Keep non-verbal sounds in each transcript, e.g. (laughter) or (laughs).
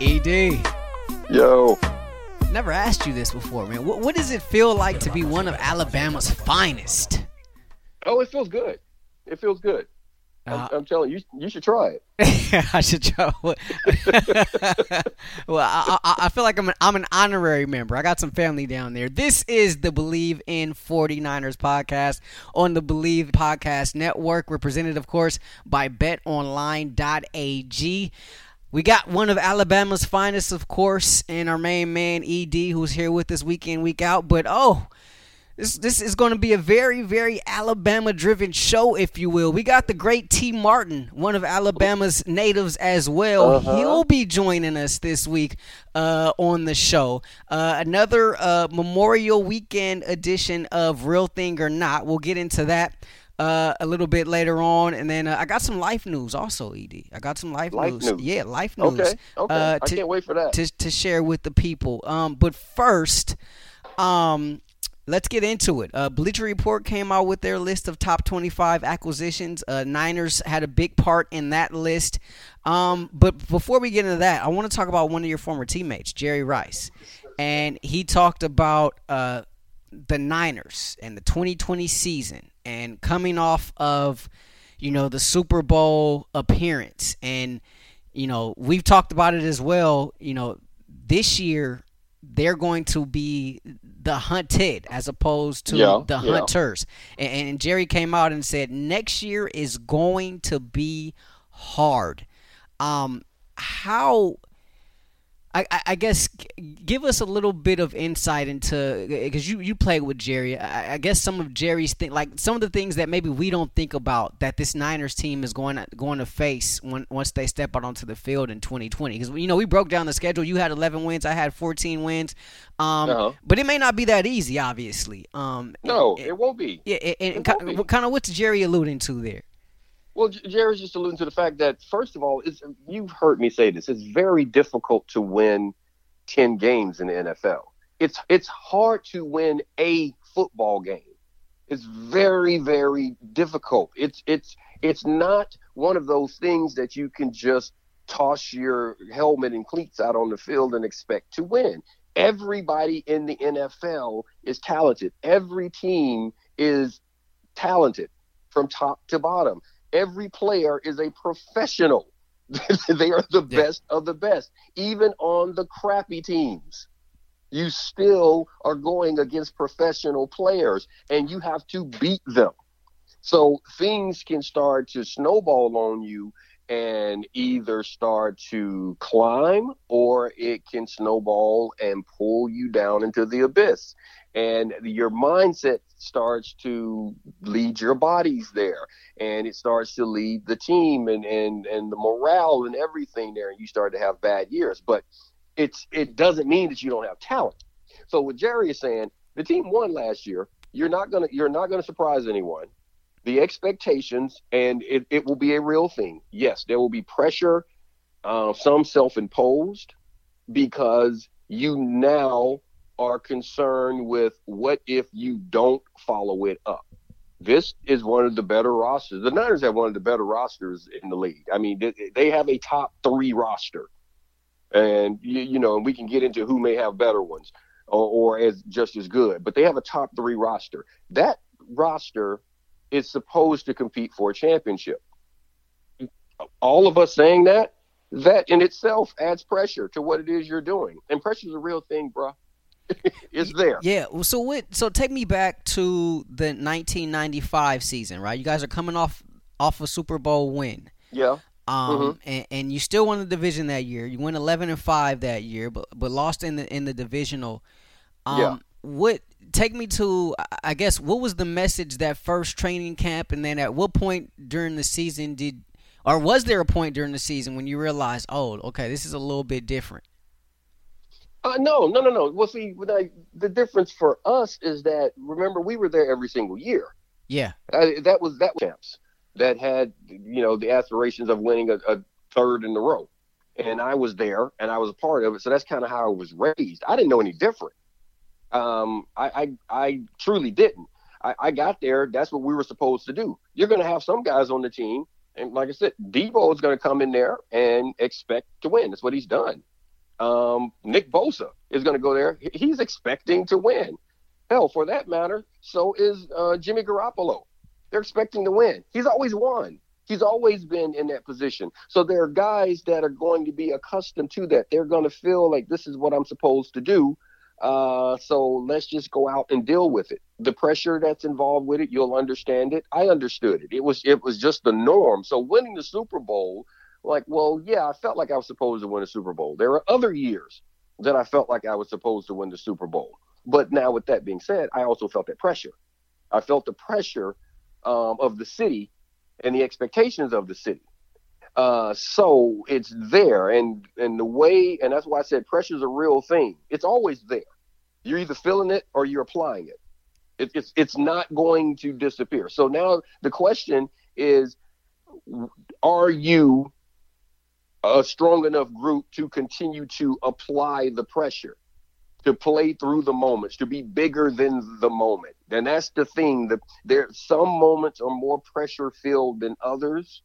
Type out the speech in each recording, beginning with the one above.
ED. Yo, Never asked you this before, man. What, what does it feel like to be one of Alabama's finest? oh, it feels good. It feels good. Uh, I'm, I'm telling you, you should try it. (laughs) I should try. well, (laughs) I, I, I feel like I'm an, I'm an honorary member. I got some family down there. This is the Believe in 49ers podcast on the Believe Podcast Network, represented, of course, by betonline.ag. We got one of Alabama's finest, of course, and our main man, ED, who's here with us week in, week out. But, oh, this this is going to be a very very Alabama driven show, if you will. We got the great Tee Martin, one of Alabama's natives as well. Uh-huh. He'll be joining us this week uh, on the show. Uh, another uh, Memorial Weekend edition of Real Thing or Not. We'll get into that. Uh, a little bit later on, and then uh, I got some life news also. Ed, I got some life, Life news. news. Yeah, life news. Okay, okay. Uh, I to- can't wait for that. to to share with the people. Um, but first, um, let's get into it. Uh, Bleacher Report came out with their list of top 25 acquisitions. Uh, Niners had a big part in that list. Um, but before we get into that, I want to talk about one of your former teammates, Jerry Rice, and he talked about uh, the Niners and the 2020 season and coming off of you know the Super Bowl appearance. And you know we've talked about it as well you know this year they're going to be the hunted as opposed to Yeah, the yeah. hunters. And, and Jerry came out and said next year is going to be hard. Um how I, I- guess give us a little bit of insight into because you you played with Jerry. I, I guess some of Jerry's thing, like some of the things that maybe we don't think about that this Niners team is going to, going to face when once they step out onto the field in 2020. Because you know we broke down the schedule. You had 11 wins. I had 14 wins. Um, Uh-huh. but it may not be that easy, obviously. Um, no, and- it won't be. yeah, and, and kind, be. kind of what's Jerry alluding to there? Well, Jerry's just alluding to the fact that first of all, it's, you've heard me say this. It's very difficult to win ten games in the NFL. It's it's hard to win a football game. It's very very difficult. It's it's it's not one of those things that you can just toss your helmet and cleats out on the field and expect to win. Everybody in the NFL is talented. Every team is talented from top to bottom. Every player is a professional. (laughs) they are the Yeah. best of the best. Even on the crappy teams, you still are going against professional players and you have to beat them. So things can start to snowball on you and either start to climb or it can snowball and pull you down into the abyss. And your mindset starts to lead your bodies there and it starts to lead the team and, and, and the morale and everything there. And you start to have bad years. But it's it doesn't mean that you don't have talent. So what Jerry is saying, the team won last year. You're not gonna you're not gonna surprise anyone. The expectations and it, it will be a real thing. Yes, there will be pressure, uh, some self-imposed, because you now are concerned with what if you don't follow it up. This is one of the better rosters. The Niners have one of the better rosters in the league. I mean, they, have a top three roster, and you, you know, and we can get into who may have better ones or, or as just as good. But they have a top three roster. That roster is supposed to compete for a championship. All of us saying that, that in itself adds pressure to what it is you're doing, and pressure is a real thing, bruh. (laughs) it's there. Yeah. So what? So take me back to the 1995 season, right? You guys are coming off off a Super Bowl win. Yeah. Um, Mhm. and, and you still won the division that year. You went 11 and five that year, but but lost in the in the divisional. Um, Yeah. What? Take me to. I guess what was the message that first training camp, and then at what point during the season did Or was there a point during the season when you realized, oh, okay, this is a little bit different? Uh, no, no, no, no. Well, see, I, the difference for us is that remember we were there every single year. Yeah, uh, that was that was champs that had you know the aspirations of winning a, a third in a row, and I was there and I was a part of it. So that's kind of how I was raised. I didn't know any different. Um, I, I, I truly didn't. I, I got there. That's what we were supposed to do. You're going to have some guys on the team, and like I said, Deebo is going to come in there and expect to win. That's what he's done. Um, Nick Bosa is going to go there. He's expecting to win. Hell, for that matter, so is uh, Jimmy Garoppolo. They're expecting to win. He's always won. He's always been in that position. So there are guys that are going to be accustomed to that. They're going to feel like this is what I'm supposed to do. Uh, so let's just go out and deal with it. The pressure that's involved with it, you'll understand it. I understood it. It was it was just the norm. So winning the Super Bowl like, well, yeah, I felt like I was supposed to win a Super Bowl. There were other years that I felt like I was supposed to win the Super Bowl. But now, with that being said, I also felt that pressure. I felt the pressure um, of the city and the expectations of the city. Uh, so it's there, and and the way, and that's why I said pressure is a real thing. It's always there. You're either feeling it or you're applying it. it it's it's not going to disappear. So now the question is, are you a strong enough group to continue to apply the pressure, to play through the moments, to be bigger than the moment. And that's the thing. That there some moments are more pressure filled than others.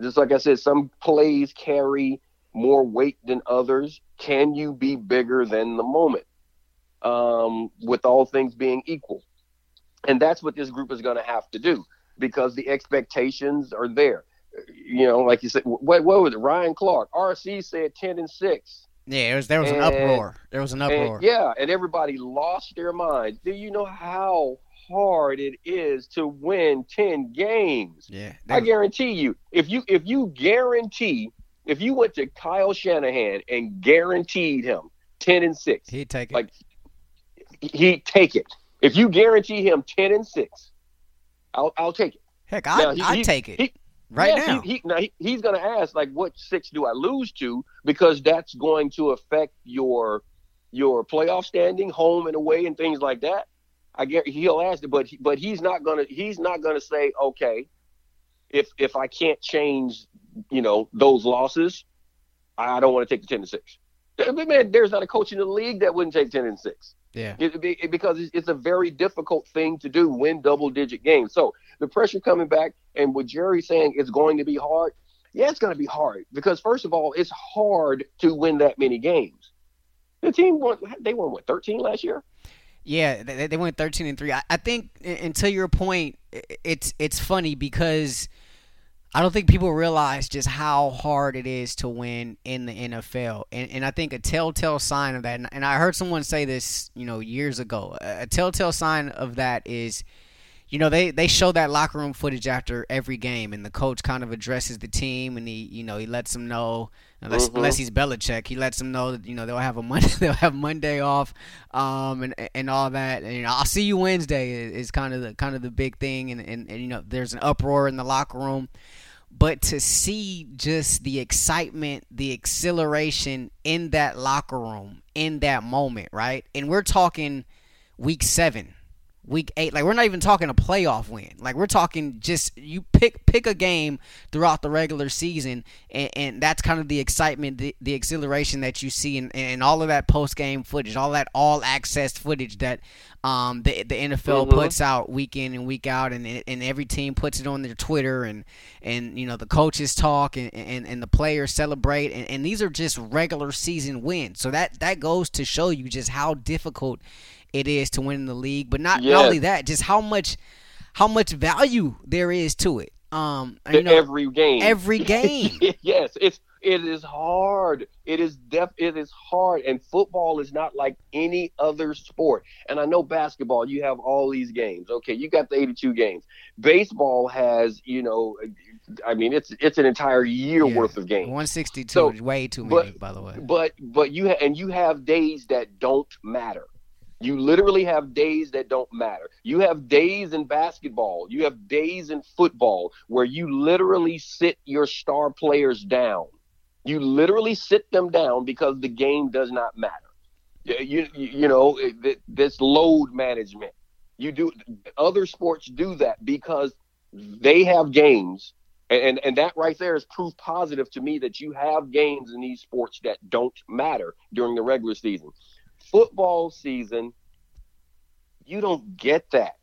Just like I said, some plays carry more weight than others. Can you be bigger than the moment? Um, with all things being equal. And that's what this group is going to have to do because the expectations are there you know, like you said, what what was it? Ryan Clark, RC said ten and six. Yeah, was, there was and, an uproar. There was an uproar. And, yeah, and everybody lost their minds. Do you know how hard it is to win ten games? Yeah, I guarantee you, if you if you guarantee, if you went to Kyle Shanahan and guaranteed him ten and six, he'd take it. Like he'd take it. If you guarantee him ten and six, I'll I'll take it. Heck, I I take it. He, right now. He, he, now he, he's going to ask like, what six do I lose to? Because that's going to affect your your playoff standing, home and away, and things like that. I get he'll ask it, but but he's not gonna he's not gonna say okay, if if I can't change, you know, those losses, I don't want to take the ten to six. Man, there's not a coach in the league that wouldn't take ten and six. Yeah. It, it, because it's a very difficult thing to do, win double digit games. So the pressure coming back, and with Jerry saying it's going to be hard, yeah, it's going to be hard because first of all, it's hard to win that many games. The team won. They won what 13 last year. Yeah, they, they went 13 and three. I, I think, and to your point, it's it's funny because I don't think people realize just how hard it is to win in the NFL. And, and I think a telltale sign of that, and I heard someone say this, you know, years ago, a telltale sign of that is, you know, they, they show that locker room footage after every game, and the coach kind of addresses the team, and he, you know, he lets them know, unless, mm-hmm. unless he's Belichick, he lets them know that, you know, they'll have a Monday, (laughs) they'll have Monday off, um, and and all that. And, you know, I'll see you Wednesday is, is kind of the kind of the big thing, and, and, and you know, there's an uproar in the locker room but to see just the excitement, the exhilaration in that locker room in that moment, right? And we're talking week seven week eight. Like we're not even talking a playoff win. Like we're talking just you pick pick a game throughout the regular season, and, and that's kind of the excitement, the, the exhilaration that you see, in, in all of that post game footage, all that all access footage that um, the the NFL mm-hmm. puts out week in and week out, and and every team puts it on their Twitter, and and you know the coaches talk, and and, and the players celebrate, and, and these are just regular season wins. So that that goes to show you just how difficult it is to win the league, but not, yes. not only that, just how much how much value there is to it. Um, you know, every game, every (laughs) game. yes, it's it is hard. It is def. It is hard, and football is not like any other sport. And I know basketball, you have all these games. Okay, you got the eighty-two games. Baseball has, you know, I mean, it's it's an entire year yeah, worth of games. One sixty-two, so, way too many, but, by the way. But but you ha- and you have days that don't matter You literally have days that don't matter. You have days in basketball, you have days in football where you literally sit your star players down. You literally sit them down because the game does not matter. You, you, you know, this load management. You do other sports do that because they have games and and that right there is proof positive to me that you have games in these sports that don't matter during the regular season football season, you don't get that.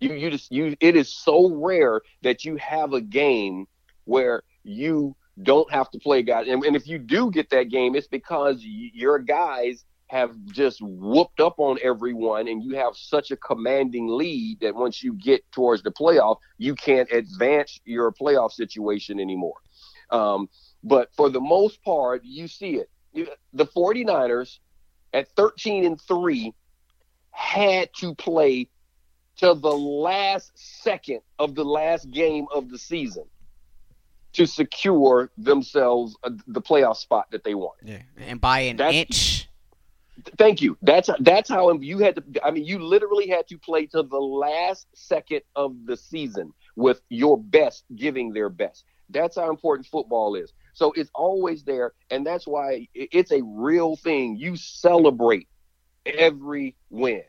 You you just you it is so rare that you have a game where you don't have to play guys. And, and if you do get that game, it's because your guys have just whooped up on everyone and you have such a commanding lead that once you get towards the playoff, you can't advance your playoff situation anymore. Um, but for the most part, you see it. The 49ers at 13 and 3 had to play to the last second of the last game of the season to secure themselves the playoff spot that they want. Yeah, and by an that's, inch. Thank you. That's that's how you had to. I mean, you literally had to play to the last second of the season with your best giving their best. That's how important football is. So it's always there, and that's why it's a real thing. You celebrate every win.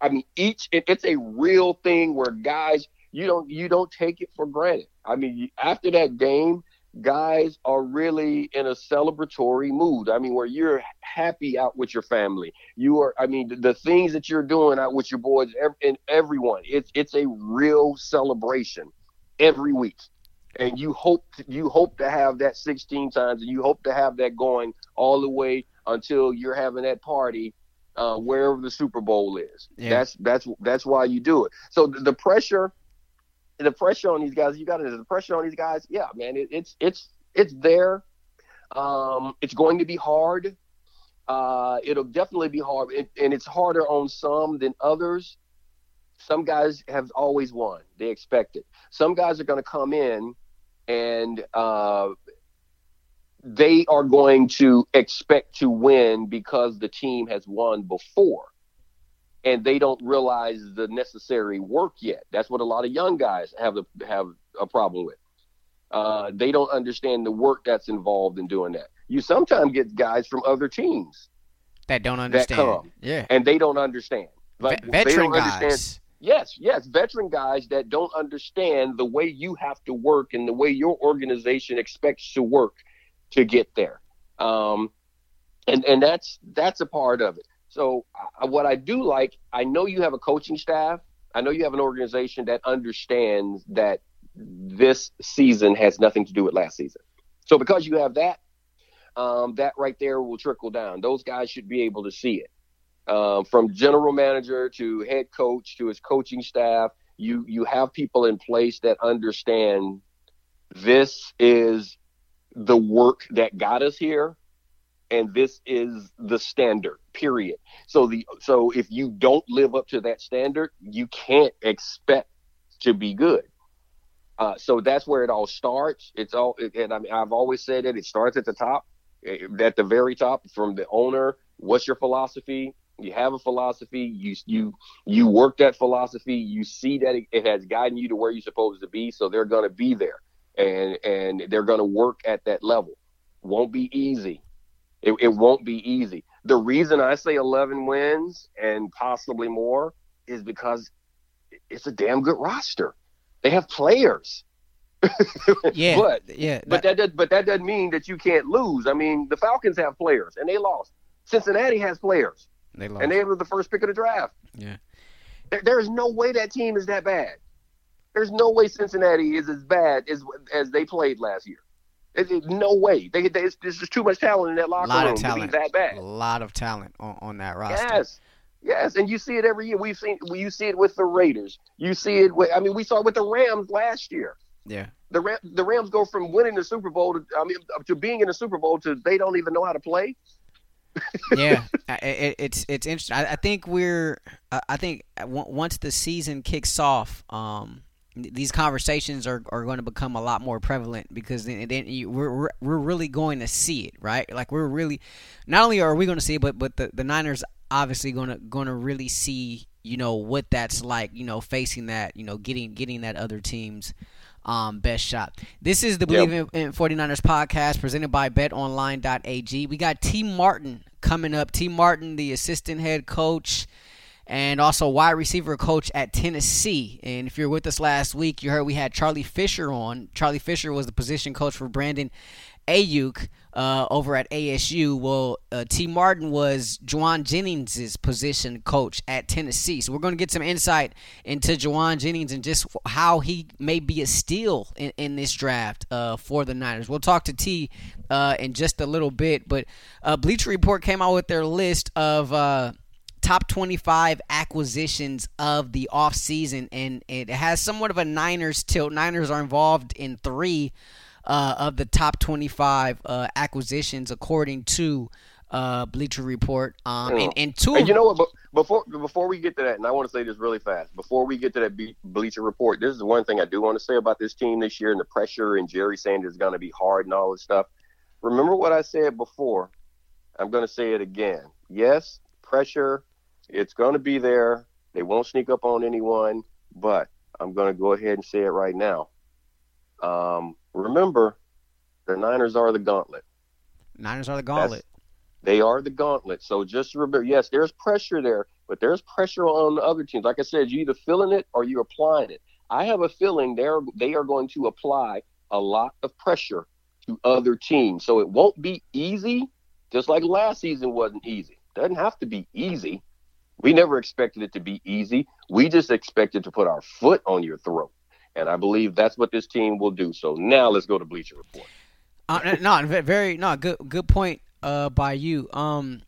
I mean, each it's a real thing where guys you don't you don't take it for granted. I mean, after that game, guys are really in a celebratory mood. I mean, where you're happy out with your family. You are. I mean, the, the things that you're doing out with your boys and everyone. It's it's a real celebration every week and you hope you hope to have that 16 times, and you hope to have that going all the way until you're having that party uh, wherever the Super Bowl is. Yeah. That's that's that's why you do it. So the, the pressure, the pressure on these guys, you got it. the pressure on these guys. Yeah, man, it, it's it's it's there. Um, it's going to be hard. Uh, it'll definitely be hard, it, and it's harder on some than others. Some guys have always won; they expect it. Some guys are going to come in and uh, they are going to expect to win because the team has won before. And they don't realize the necessary work yet. That's what a lot of young guys have a, have a problem with. Uh, they don't understand the work that's involved in doing that. You sometimes get guys from other teams that don't understand. that come, yeah. And they don't understand. Like Ve- veteran guys understand, Yes, yes, veteran guys that don't understand the way you have to work and the way your organization expects to work to get there. Um, and and that's that's a part of it. So uh, what I do like, I know you have a coaching staff. I know you have an organization that understands that this season has nothing to do with last season. So because you have that, um, that right there will trickle down. Those guys should be able to see it uh, from general manager to head coach to his coaching staff. You you have people in place that understand this is the work that got us here and this is the standard period. So the so if you don't live up to that standard you can't expect to be good. Uh, so that's where it all starts. It's all and I mean, i've always said that it starts at the top eh, at the very top from the owner. What's your philosophy you have a philosophy you you you work that philosophy you see that it, it has gotten you to where you're supposed to be so they're going to be there and and they're going to work at that level. Won't be easy. It, it won't be easy. The reason i say 11 wins and possibly more is because it's a damn good roster. They have players. (laughs) Yeah but yeah that, but that does, but that doesn't mean that you can't lose. I mean the falcons have players and they lost. Cincinnati has players they lost. And they were the first pick of the draft. Yeah. There, there is no way that team is that bad. There's no way Cincinnati is as bad as as they played last year. It, it, no way. They, they, there's just too much talent in that locker room to be that bad. A lot of talent on, on that roster. Yes. Yes, and you see it every year. We've seen you see it with the Raiders. You see it with I mean we saw it with the Rams last year. Yeah. The Ram, the Rams go from winning the Super Bowl to I mean to being in the Super Bowl to they don't even know how to play yeah, it, it's it's interesting. I, I think we're. I think once the season kicks off, um, these conversations are, are going to become a lot more prevalent because then, then you, we're, we're really going to see it, right? Like we're really, not only are we going to see it, but but the, the Niners obviously gonna gonna really see you know what that's like. You know, facing that. You know, getting getting that other team's um, best shot. This is the Believe yep. in, in 49ers podcast presented by betonline.ag. We got Tee Martin coming up. Tee Martin, the assistant head coach and also wide receiver coach at Tennessee. And if you're with us last week, you heard we had Charlie Fisher on. Charlie Fisher was the position coach for Brandon Aiyuk uh, over at ASU. Well, uh, Tee Martin was Jauan Jennings' position coach at Tennessee. So we're going to get some insight into Jauan Jennings and just how he may be a steal in, in this draft uh, for the Niners. We'll talk to T uh, in just a little bit. But uh, Bleacher Report came out with their list of uh, top 25 acquisitions of the offseason, and it has somewhat of a Niners tilt. Niners are involved in three uh, of the top 25 uh, acquisitions, according to uh, Bleacher Report. Um, and, and two. And you know what? Before before we get to that, and I want to say this really fast. Before we get to that Bleacher Report, this is the one thing I do want to say about this team this year and the pressure and Jerry Sanders is going to be hard and all this stuff. Remember what I said before. I'm going to say it again. Yes, pressure it's going to be there. They won't sneak up on anyone, but I'm going to go ahead and say it right now. Um, remember, the Niners are the gauntlet. Niners are the gauntlet. That's, they are the gauntlet. So just remember, yes, there's pressure there, but there's pressure on the other teams. Like I said, you either feeling it or you're applying it. I have a feeling they're they are going to apply a lot of pressure to other teams. So it won't be easy, just like last season wasn't easy. Doesn't have to be easy. We never expected it to be easy. We just expected to put our foot on your throat. And I believe that's what this team will do. So now let's go to Bleacher Report. Uh, no, very no good good point uh, by you. Um,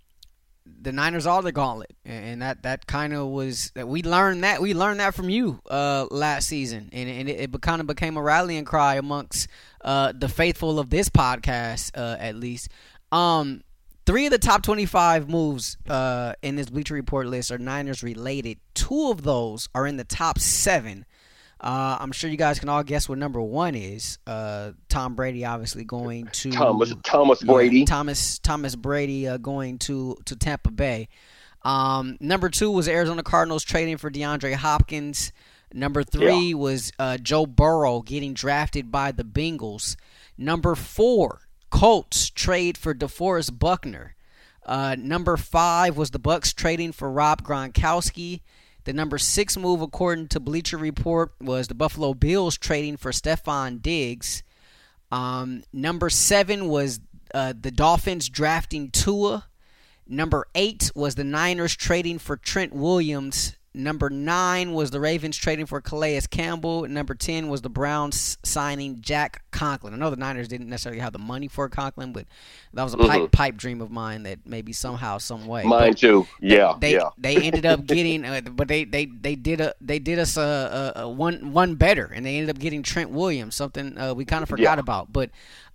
the Niners are the gauntlet, and that that kind of was that we learned that we learned that from you uh, last season, and, and it, it kind of became a rallying cry amongst uh, the faithful of this podcast, uh, at least. Um, Three of the top 25 moves uh, in this Bleacher Report list are Niners related. Two of those are in the top seven. Uh, I'm sure you guys can all guess what number one is. Uh, Tom Brady, obviously going to Thomas Thomas Brady. Yeah, Thomas Thomas Brady uh, going to to Tampa Bay. Um, number two was Arizona Cardinals trading for DeAndre Hopkins. Number three yeah. was uh, Joe Burrow getting drafted by the Bengals. Number four, Colts trade for DeForest Buckner. Uh, number five was the Bucs trading for Rob Gronkowski. The number six move, according to Bleacher Report, was the Buffalo Bills trading for Stefon Diggs. Um, number seven was uh, the Dolphins drafting Tua. Number eight was the Niners trading for Trent Williams. Number nine was the Ravens trading for Calais Campbell. Number ten was the Browns signing Jack Conklin. I know the Niners didn't necessarily have the money for Conklin, but that was a mm-hmm. pipe pipe dream of mine that maybe somehow, some way. Mine too. Yeah, they, yeah. They ended up getting, uh, but they, they they did a they did us a, a, a, one one better, and they ended up getting Trent Williams, something uh, we kind of forgot yeah. about. But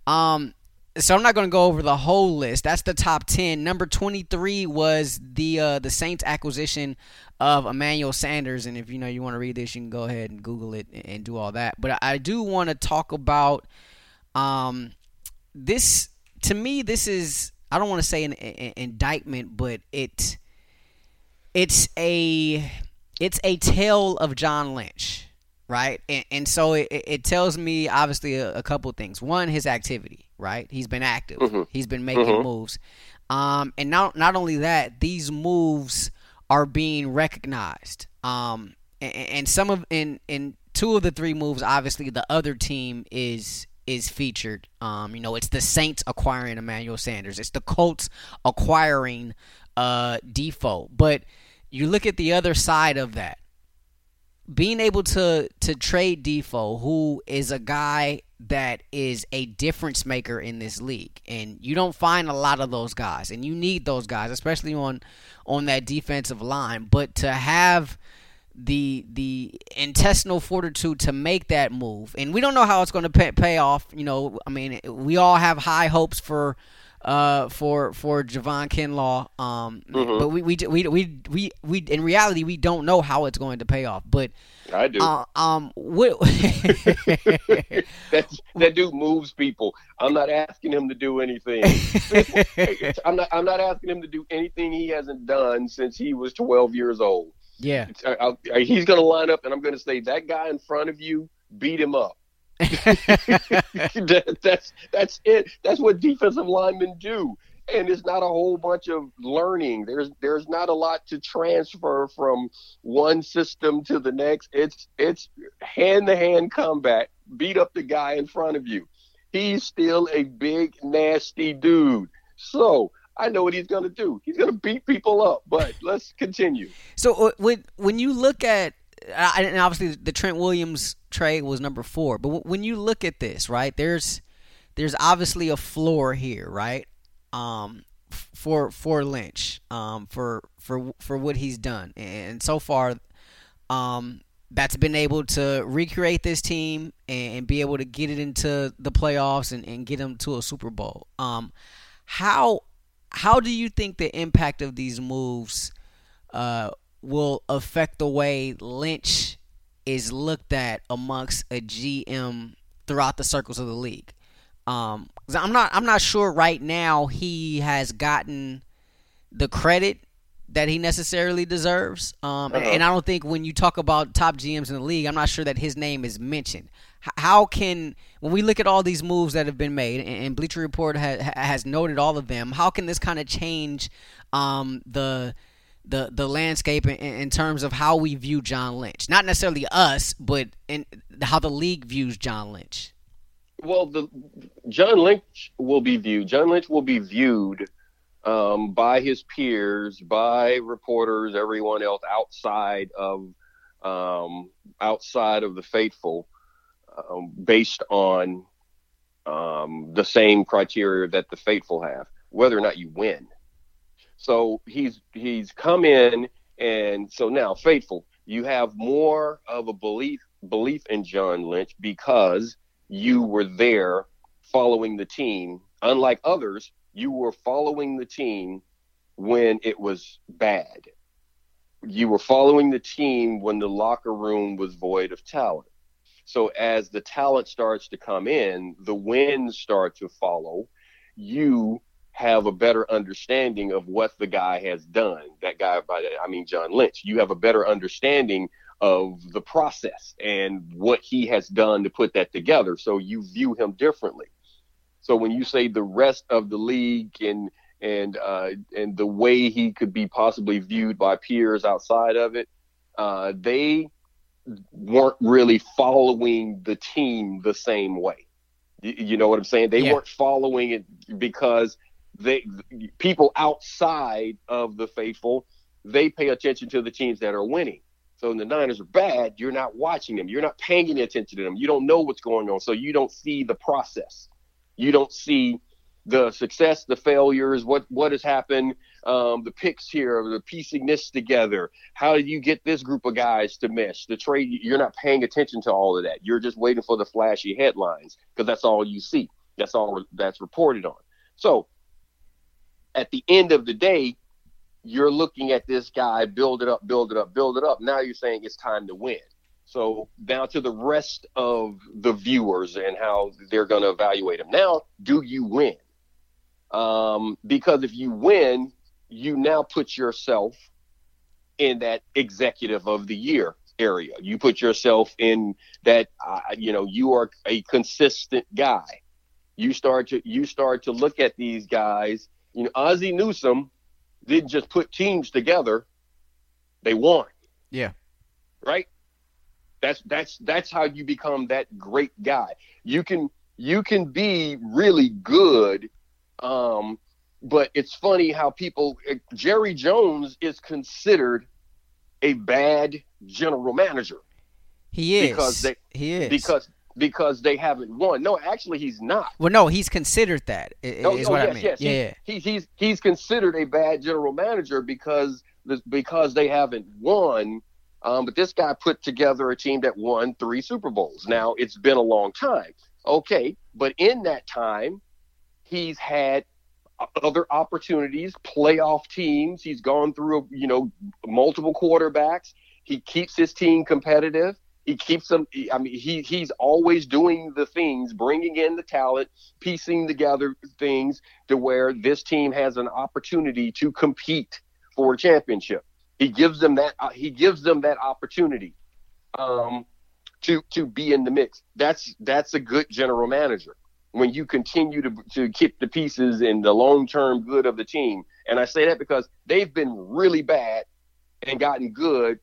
um, so I'm not going to go over the whole list. That's the top 10. Number 23 was the uh, the Saints acquisition of Emmanuel Sanders and if you know you want to read this you can go ahead and google it and do all that. But I do want to talk about um this to me this is I don't want to say an, an indictment but it it's a it's a tale of John Lynch right? And, and so it, it, tells me obviously a, a, couple things. One, his activity, right? He's been active. Mm-hmm. He's been making mm-hmm. moves. Um, and not not only that, these moves are being recognized. Um, and, and some of in in two of the three moves, obviously the other team is is featured. Um, you know, it's the Saints acquiring Emmanuel Sanders. It's the Colts acquiring uh Defoe. But you look at the other side of that being able to to trade Defoe, who is a guy that is a difference maker in this league, and you don't find a lot of those guys, and you need those guys, especially on on that defensive line. But to have the the intestinal fortitude to make that move, and we don't know how it's going to pay, pay off. You know, I mean, we all have high hopes for uh, for for Javon Kinlaw. Um, mm-hmm. but we, we we we we we in reality we don't know how it's going to pay off. But I do. Uh, um, what (laughs) that that dude moves people. I'm not asking him to do anything. (laughs) I'm not. I'm not asking him to do anything he hasn't done since he was 12 years old. Yeah, I, I, he's going to line up, and I'm going to say that guy in front of you beat him up. (laughs) that, that's that's it. That's what defensive linemen do. And it's not a whole bunch of learning. There's there's not a lot to transfer from one system to the next. It's it's hand to hand combat. Beat up the guy in front of you. He's still a big nasty dude. So I know what he's going to do. He's going to beat people up. But let's continue. So uh, when when you look at and obviously the Trent Williams trade was number four. But when you look at this, right, there's there's obviously a floor here, right? Um, for for Lynch, um, for for for what he's done, and so far, um, that's been able to recreate this team and, be able to get it into the playoffs and, and get them to a Super Bowl. Um, how how do you think the impact of these moves uh, will affect the way Lynch is looked at amongst a GM throughout the circles of the league. Um, I'm not I'm not sure right now he has gotten the credit that he necessarily deserves. Um, uh-huh. and I don't think when you talk about top GMs in the league, I'm not sure that his name is mentioned. How can when we look at all these moves that have been made, and Bleacher Report has has noted all of them, how can this kind of change um, the the the landscape in, in, terms of how we view John Lynch. Not necessarily us, but in how the league views John Lynch. Well, the John Lynch will be viewed. John Lynch will be viewed um, by his peers, by reporters, everyone else outside of um, outside of the faithful, um, based on um, the same criteria that the faithful have, whether or not you win. So he's he's come in, and so now faithful, you have more of a belief belief in John Lynch because you were there following the team. Unlike others, you were following the team when it was bad. You were following the team when the locker room was void of talent. So as the talent starts to come in, the wins start to follow. You have a better understanding of what the guy has done. That guy, by I mean John Lynch. You have a better understanding of the process and what he has done to put that together. So you view him differently. So when you say the rest of the league and and uh, and the way he could be possibly viewed by peers outside of it, uh, they weren't really following the team the same way. You, you know what I'm saying? They yeah. weren't following it because they people outside of the faithful they pay attention to the teams that are winning. So when the Niners are bad, you're not watching them. You're not paying any attention to them. You don't know what's going on. So you don't see the process. You don't see the success, the failures, what what has happened, um, the picks here, the piecing this together. How did you get this group of guys to mesh? The trade, you're not paying attention to all of that. You're just waiting for the flashy headlines because that's all you see. That's all that's reported on. So at the end of the day, you're looking at this guy build it up, build it up, build it up. Now you're saying it's time to win. So down to the rest of the viewers and how they're going to evaluate him. Now, do you win? Um, because if you win, you now put yourself in that executive of the year area. You put yourself in that, uh, you know, you are a consistent guy. You start to you start to look at these guys you know, Ozzie Newsome didn't just put teams together; they won. Yeah. Right. That's that's that's how you become that great guy. You can you can be really good, um, but it's funny how people. Jerry Jones is considered a bad general manager. He is because they, he is because because they haven't won. No, actually, he's not. Well, no, he's considered that. Is oh, oh, what yes, I mean. Yes, yeah, he, he's he's considered a bad general manager because because they haven't won. Um, but this guy put together a team that won three Super Bowls. Now it's been a long time, okay, but in that time, he's had other opportunities, playoff teams. He's gone through, you know, multiple quarterbacks. He keeps his team competitive. He keeps them. I mean, he he's always doing the things, bringing in the talent, piecing together things to where this team has an opportunity to compete for a championship. He gives them that. Uh, he gives them that opportunity um, to to be in the mix. That's that's a good general manager when you continue to to keep the pieces in the long term good of the team. And I say that because they've been really bad and gotten good,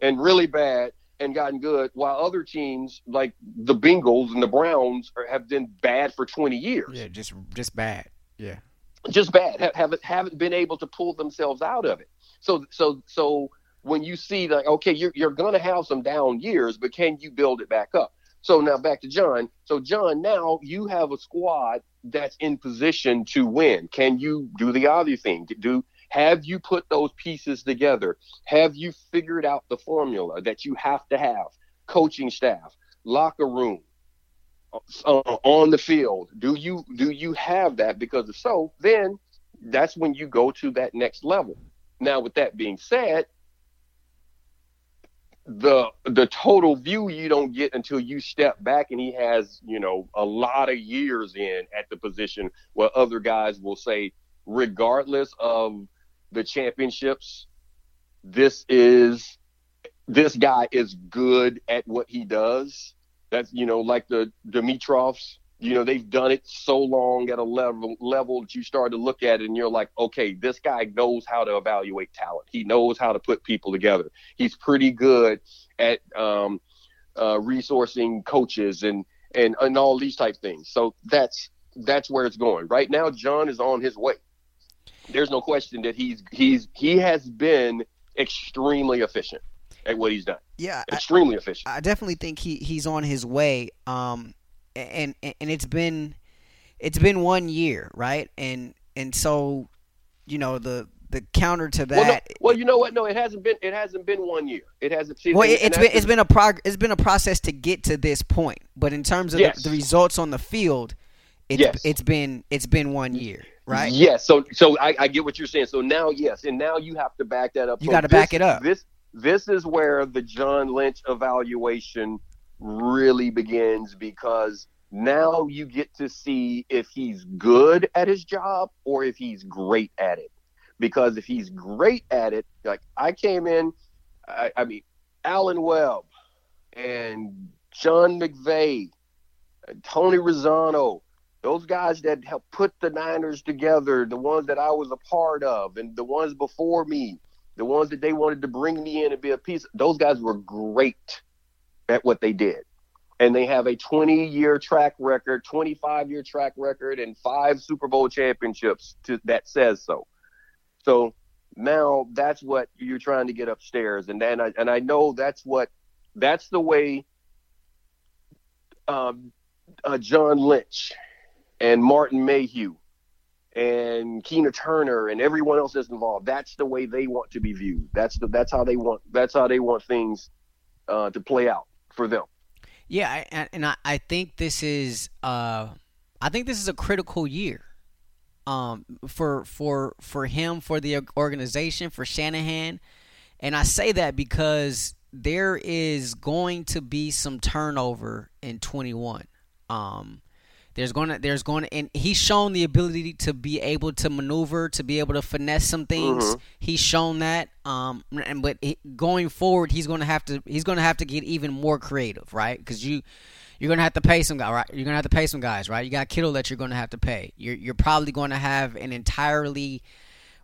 and really bad and gotten good, while other teams like the Bengals and the Browns are, have been bad for 20 years. Yeah, just just bad. Yeah, just bad. Haven't haven't been able to pull themselves out of it. So so so when you see like okay, you're you're gonna have some down years, but can you build it back up? So now back to John. So John, now you have a squad that's in position to win. Can you do the other thing? Do have you put those pieces together? Have you figured out the formula that you have to have? Coaching staff, locker room, uh, on the field. Do you do you have that? Because if so, then that's when you go to that next level. Now, with that being said, the the total view you don't get until you step back and he has you know a lot of years in at the position where other guys will say regardless of the championships. This is this guy is good at what he does. That's you know like the Dimitroffs you know they've done it so long at a level level that you start to look at it and you're like okay this guy knows how to evaluate talent. He knows how to put people together. He's pretty good at um, uh, resourcing coaches and and and all these type things. So that's that's where it's going. Right now john is on his way there's no question that he's he's he has been extremely efficient at what he's done yeah extremely I, efficient i definitely think he he's on his way um and and it's been it's been one year, right? And and so you know the the counter to that. Well, no, well, you know what? No, it hasn't been. It hasn't been one year. It hasn't. well, it, has been it's been a prog- It's been a process to get to this point. But in terms of yes. the, the, results on the field, it's yes. it's been it's been one year, right? Yes. So so I, I, get what you're saying. So now yes, and now you have to back that up. You so got to back it up. This this is where the John Lynch evaluation really begins because now you get to see if he's good at his job or if he's great at it. Because if he's great at it, like I came in, I, I mean, Alan Webb and John McVay, and Tony Razzano, those guys that helped put the Niners together, the ones that I was a part of, and the ones before me, the ones that they wanted to bring me in and be a piece, those guys were great at what they did and they have a 20 year track record, 25 year track record, and five Super Bowl championships to, that says so. So now that's what you're trying to get upstairs, and then I, and I know that's what that's the way um, uh, John Lynch and Martin Mayhew and Keena Turner and everyone else that's involved. That's the way they want to be viewed. That's the that's how they want that's how they want things uh, to play out for them. Yeah, and I, I think this is uh, I think this is a critical year um, for for for him, for the organization, for Shanahan, and I say that because there is going to be some turnover in 21. Um, there's going to there's going to and he's shown the ability to be able to maneuver, to be able to finesse some things. Mm-hmm. He's shown that. Um, and but he, going forward, he's going to have to he's going to have to get even more creative, right? Because you you're going to have to pay some guys, right? You're going to have to pay some guys, right? You got Kittle that you're going to have to pay. You're you're probably going to have an entirely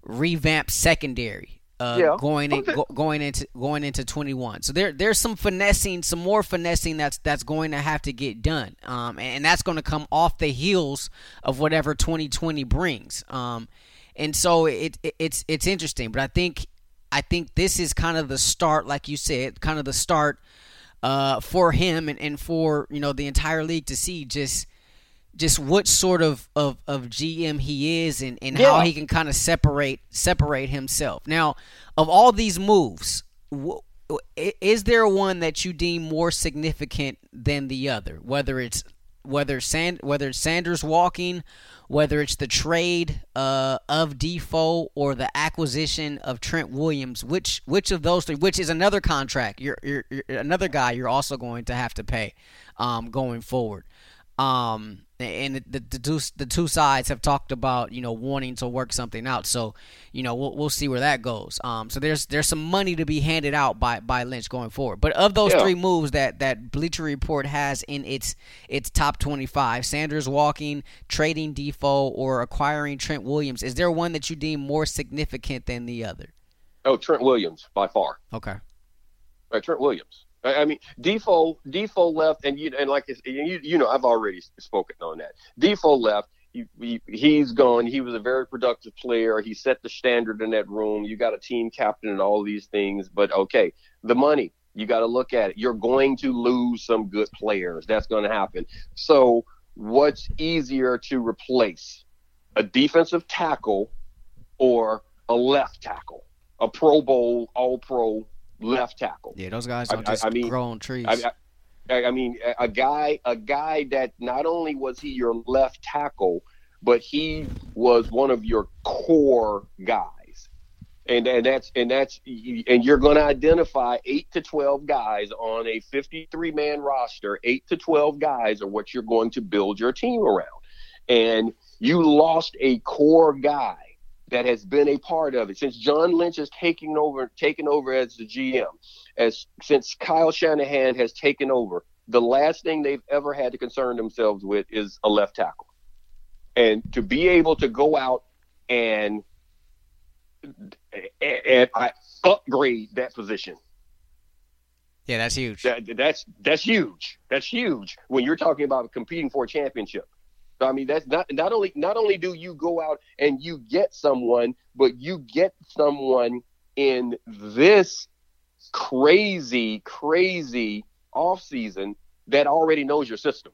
revamped secondary uh, yeah. going in, go, going into going into 21. So there there's some finessing, some more finessing that's that's going to have to get done, um, and that's going to come off the heels of whatever 2020 brings. Um, and so it, it it's it's interesting, but I think I think this is kind of the start, like you said, kind of the start uh, for him and, and for you know the entire league to see just just what sort of, of, of GM he is and, and yeah. how he can kind of separate separate himself. Now, of all these moves, is there one that you deem more significant than the other? Whether it's whether Sand whether Sanders walking, whether it's the trade uh, of Defoe or the acquisition of Trent Williams, which which of those three, which is another contract, you're, you're, you're another guy you're also going to have to pay um, going forward. Um, and the, the, two the two sides have talked about you know wanting to work something out. So you know we'll, we'll see where that goes. Um, so there's there's some money to be handed out by, by Lynch going forward. But of those yeah. three moves that that Bleacher Report has in its its top 25, Sanders walking, trading Defoe, or acquiring Trent Williams, is there one that you deem more significant than the other? Oh, Trent Williams by far. Okay. Right, Trent Williams. I mean, Defoe Defoe left, and you and like you you know I've already spoken on that. Defoe left. He, he, he's gone. He was a very productive player. He set the standard in that room. You got a team captain and all these things, but okay, the money you got to look at it. You're going to lose some good players. That's going to happen. So, what's easier to replace, a defensive tackle or a left tackle, a Pro Bowl, All Pro left tackle. Yeah, those guys don't I, just I, I mean, grow on trees. I, I mean, a guy, a guy that not only was he your left tackle, but he was one of your core guys, and and that's and that's and you're going to identify eight to twelve guys on a 53 man roster. Eight to twelve guys are what you're going to build your team around, and you lost a core guy that has been a part of it since John Lynch has taken over taken over as the GM, as since Kyle Shanahan has taken over. The last thing they've ever had to concern themselves with is a left tackle, and to be able to go out and and I upgrade that position. Yeah, that's huge. That, that's that's huge. That's huge when you're talking about competing for a championship. I mean, that's not not only not only do you go out and you get someone, but you get someone in this crazy, crazy off season that already knows your system.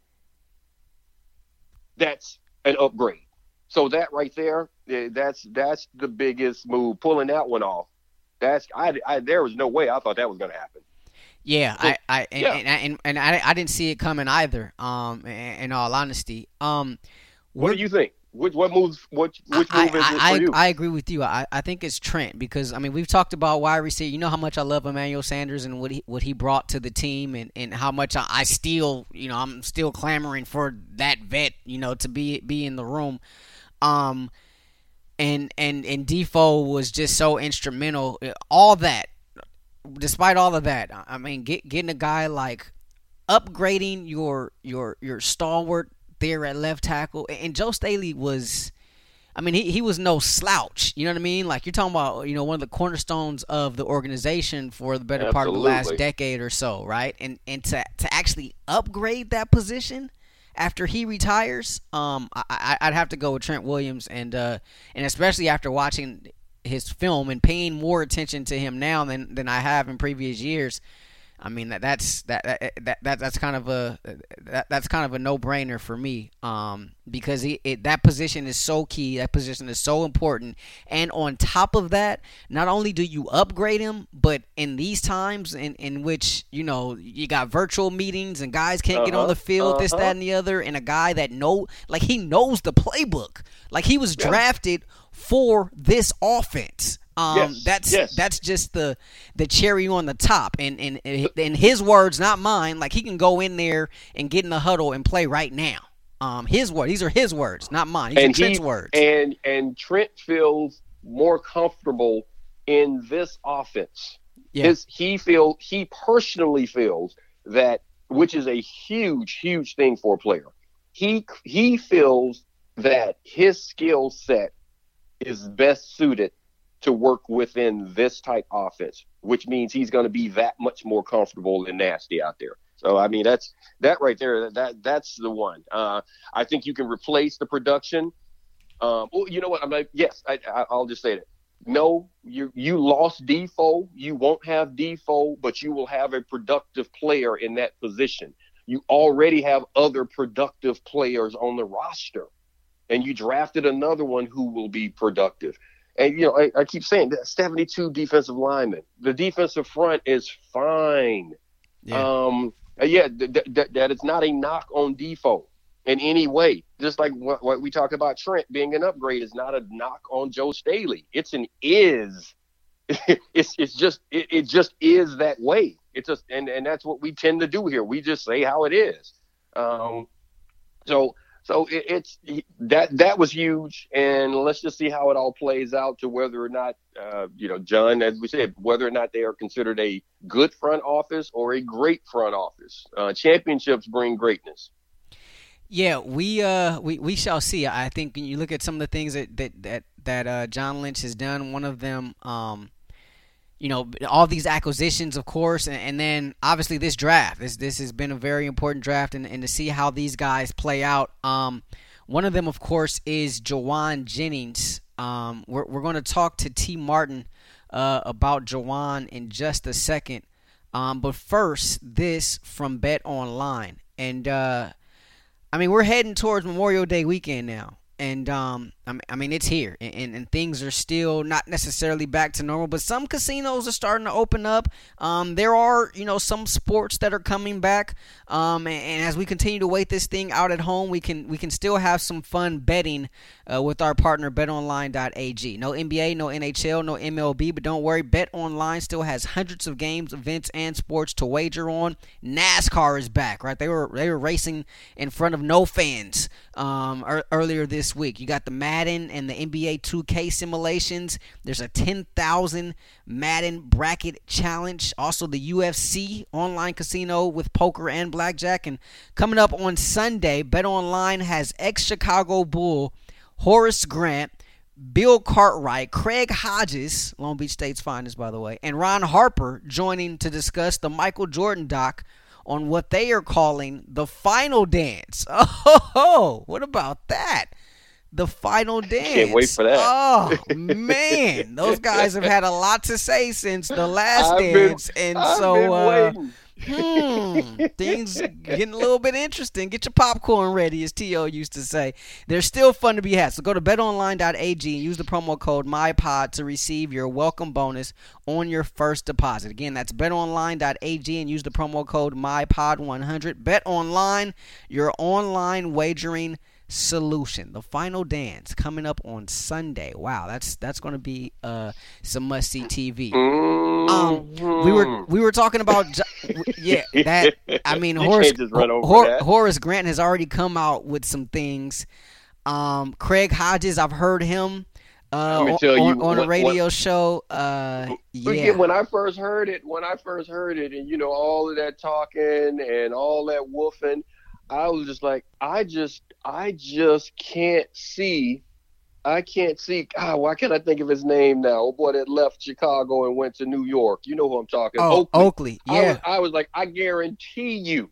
That's an upgrade. So that right there, eh, that's that's the biggest move. Pulling that one off. That's I, I there was no way I thought that was going to happen. Yeah, I, I, and, yeah. and, and, and, I, I didn't see it coming either. Um, in, all honesty, um, what do you think? Which what moves? Which which move I, is it I, for you? I agree with you. I, I think it's Trent because I mean we've talked about why receiver. You know how much I love Emmanuel Sanders and what he what he brought to the team and, and how much I, I still you know I'm still clamoring for that vet you know to be be in the room. Um, and and and Defoe was just so instrumental. All that despite all of that, I mean, get, getting a guy like upgrading your your your stalwart there at left tackle, and Joe Staley was. I mean, he, he was no slouch. You know what I mean? Like you're talking about, you know, one of the cornerstones of the organization for the better Absolutely. part of the last decade or so, right? And and to to actually upgrade that position after he retires, um, I I, would have to go with Trent Williams, and uh, and especially after watching his film and paying more attention to him now than than I have in previous years. I mean that that's that that, that that's kind of a that, that's kind of a no brainer for me um, because he, it, that position is so key that position is so important and on top of that not only do you upgrade him but in these times in, in which you know you got virtual meetings and guys can't uh-huh, get on uh-huh. the field uh-huh. this that and the other and a guy that know like he knows the playbook like he was yeah. drafted for this offense. Um, yes, that's yes. that's just the the cherry on the top, and and in his words, not mine. Like he can go in there and get in the huddle and play right now. Um, his words. These are his words, not mine. These and are Trent's he, words. And and Trent feels more comfortable in this offense. Yeah. His, he feel he personally feels that, which is a huge, huge thing for a player. He he feels that his skill set is best suited to work within this type offense, which means he's going to be that much more comfortable and nasty out there. So I mean that's that right there. That that's the one. Uh, I think you can replace the production. Um, well, you know what? I'm like, yes, I, will just say that. No, you you lost Defoe. You won't have Defoe, but you will have a productive player in that position. You already have other productive players on the roster and you drafted another one who will be productive. And you know, I, I keep saying that 72 defensive linemen. The defensive front is fine. Yeah. Um, yeah, th- th- that is not a knock on Defoe. in any way. Just like what, what we talk about Trent being an upgrade is not a knock on Joe Staley. It's an is. (laughs) it's it's just it, it just is that way. It's just and and that's what we tend to do here. We just say how it is. Um, so so it, it's that that was huge, and let's just see how it all plays out to whether or not uh, you know John, as we said, whether or not they are considered a good front office or a great front office. Uh, championships bring greatness. Yeah, we uh we, we shall see. I think when you look at some of the things that that that, that uh, John Lynch has done, one of them um you know all these acquisitions of course and, and, then obviously this draft. This this has been a very important draft and, and to see how these guys play out um one of them of course is Jauan Jennings. Um we're, we're going to talk to Tee Martin uh, about Jauan in just a second. Um but first this from Bet Online. And uh I mean we're heading towards Memorial Day weekend now and um, I mean it's here, and, and, things are still not necessarily back to normal. But some casinos are starting to open up. Um, there are you know some sports that are coming back, um, and, and, as we continue to wait this thing out at home, we can we can still have some fun betting uh, with our partner BetOnline.ag. No NBA, no NHL, no MLB, but don't worry, BetOnline still has hundreds of games, events, and sports to wager on. NASCAR is back, right? They were they were racing in front of no fans um, er, earlier this week. You got the Madden and the NBA 2K simulations. There's a 10,000 Madden bracket challenge. Also, the UFC online casino with poker and blackjack. And coming up on Sunday, Bet Online has ex Chicago Bull Horace Grant. Bill Cartwright, Craig Hodges, Long Beach State's finest, by the way, and Ron Harper joining to discuss the Michael Jordan doc on what they are calling the final dance. (laughs) Oh, what about that? The final dance. (laughs) Can't wait for that. Oh (laughs) man, those guys have had a lot to say since the last I've dance, been, and I've so uh. Hmm, things getting a little bit interesting. Get your popcorn ready, as T.O. used to say. They're still fun to be had. So go to betonline.ag and use the promo code MyPod to receive your welcome bonus on your first deposit. Again, that's betonline.ag and use the promo code MyPod100. BetOnline, your online wagering solution. The final dance coming up on Sunday. Wow, that's that's going to be uh, some must see TV. Um, we were Mm-hmm. we were talking about yeah that I (laughs) mean Horace can't just run over Hor- Horace Grant has already come out with some things. Um, Craig Hodges, I've heard him uh, Let on, you on, on a what- radio show. Uh, Forget yeah, when I first heard it, when I first heard it, and you know all of that talking and all that woofing, I was just like, I just, I just can't see, I can't see. God, why can't I think of his name now? Oh boy, that left Chicago and went to New York. You know who I'm talking. oh Oakley. Oakley, I was, yeah, I was like, I guarantee you,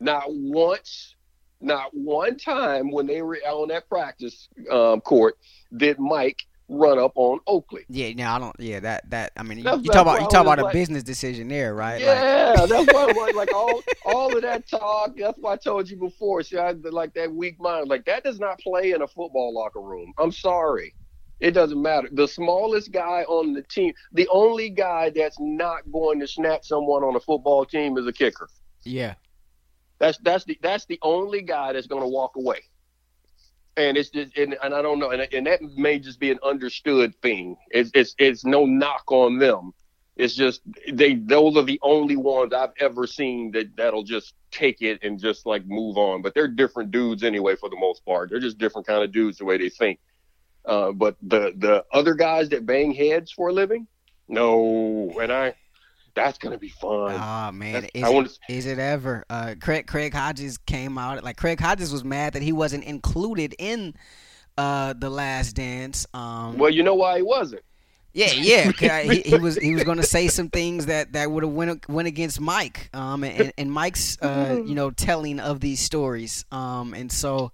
not once, not one time when they were on that practice um, court did Mike run up on Oakley. yeah. No, I don't. Yeah, that that. I mean, you, you talk about you talk about a business decision there, right? Like, Yeah, (laughs) that's why was like all all of that talk. That's why I told you before. See, I like that weak mind. Like that does not play in a football locker room. I'm sorry. It doesn't matter. The smallest guy on the team, the only guy that's not going to snap someone on a football team is a kicker. yeah. That's that's the that's the only guy that's going to walk away. And it's just and, and I don't know, and, and that may just be an understood thing. It's it's it's no knock on them. It's just they those are the only ones I've ever seen that that'll just take it and just like move on. But they're different dudes anyway for the most part. They're just different kind of dudes the way they think. Uh, but the the other guys that bang heads for a living, no. And I, that's gonna be fun. Oh man, That's- is, I want to is it ever? Uh, Craig Craig Hodges came out like Craig Hodges was mad that he wasn't included in uh the Last Dance. Um, Well, you know why he wasn't. yeah, yeah, I- he, he was he was going to say (laughs) some things that that would have went went against Mike. Um, and, and Mike's uh you know telling of these stories. Um, and so,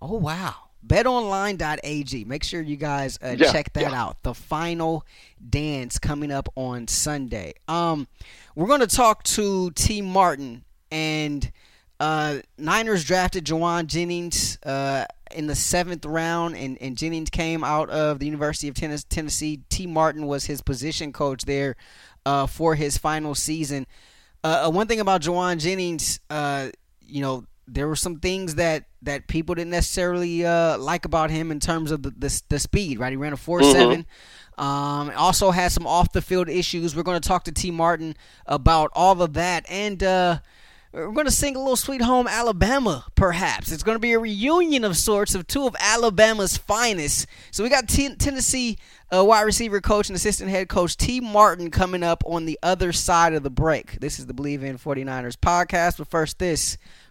oh wow. BetOnline.ag. Make sure you guys uh, Yeah, check that yeah. out. The final dance coming up on Sunday. Um, we're going to talk to Tee Martin and uh, Niners drafted Jauan Jennings uh, in the seventh round, and, and Jennings came out of the University of Tennessee. Tee Martin was his position coach there uh, for his final season. Uh, uh, one thing about Jauan Jennings, uh, you know, there were some things that that people didn't necessarily uh, like about him in terms of the the, the speed. Right, he ran a four mm-hmm. seven. Um, also had some off the field issues. We're going to talk to Tee Martin about all of that, and uh, we're going to sing a little "Sweet Home Alabama." Perhaps it's going to be a reunion of sorts of two of Alabama's finest. So we got T- Tennessee uh, wide receiver coach and assistant head coach Tee Martin coming up on the other side of the break. This is the Bleav in 49ers podcast, but first, this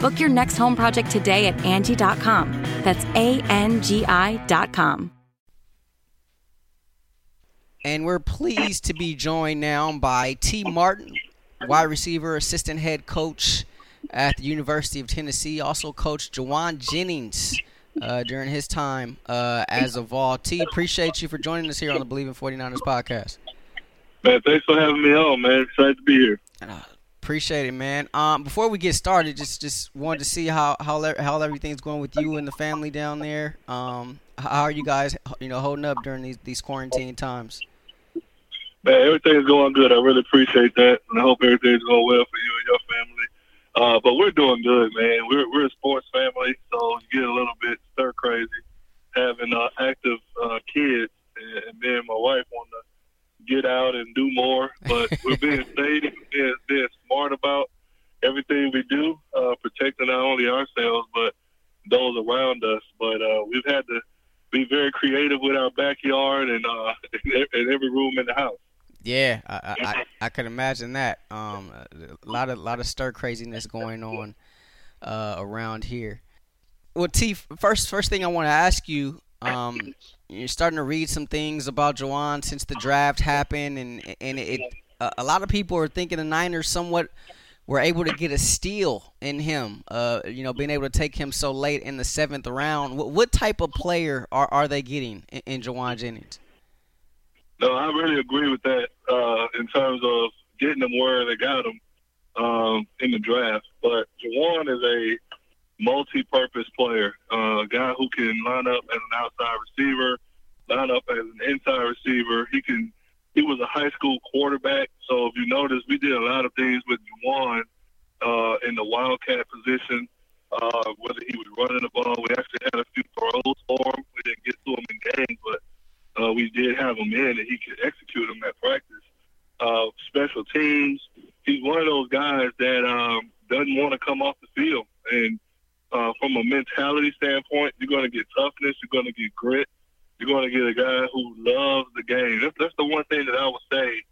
Book your next home project today at Angie.com. That's A N G I.com. And we're pleased to be joined now by Tee Martin, wide receiver, assistant head coach at the University of Tennessee. Also, Coach Jauan Jennings uh, during his time uh, as a Vol. T, appreciate you for joining us here on the Bleav in 49ers podcast. Man, thanks for having me on, man. Excited to be here. Uh, appreciate it, man. Um, before we get started, just just wanted to see how how how everything's going with you and the family down there. Um, how are you guys, you know, holding up during these these quarantine times? Man, everything's going good. I really appreciate that, and I hope everything's going well for you and your family. Uh, but we're doing good, man. We're we're a sports family, so you get a little bit stir crazy having uh, active uh, kids, and me and my wife want to get out and do more. But (laughs) we're being safe, being, being smart about everything we do, uh, protecting not only ourselves but those around us. But uh, we've had to be very creative with our backyard and uh, (laughs) in every room in the house. Yeah, I, I, I can imagine that. Um, a lot of lot of stir craziness going on uh, around here. Well, T, first first thing I want to ask you, um, you're starting to read some things about Jauan since the draft happened, and and it, a lot of people are thinking the Niners somewhat were able to get a steal in him. Uh, you know, being able to take him so late in the seventh round. What, what type of player are are they getting in, in Jauan Jennings? No, I really agree with that uh, in terms of getting them where they got them um, in the draft. But Jauan is a multi-purpose player, uh, a guy who can line up as an outside receiver, line up as an inside receiver. He can. He was a high school quarterback, so if you notice, we did a lot of things with Jauan uh, in the wildcat position. Uh, whether he was running the ball, we actually had a few throws for him. We didn't get to him in games, but uh, we did have him in, and he could execute them at practice. Uh, special teams, he's one of those guys that um, doesn't want to come off the field. And uh, from a mentality standpoint, you're going to get toughness, you're going to get grit, you're going to get a guy who loves the game. That's, that's the one thing that I would say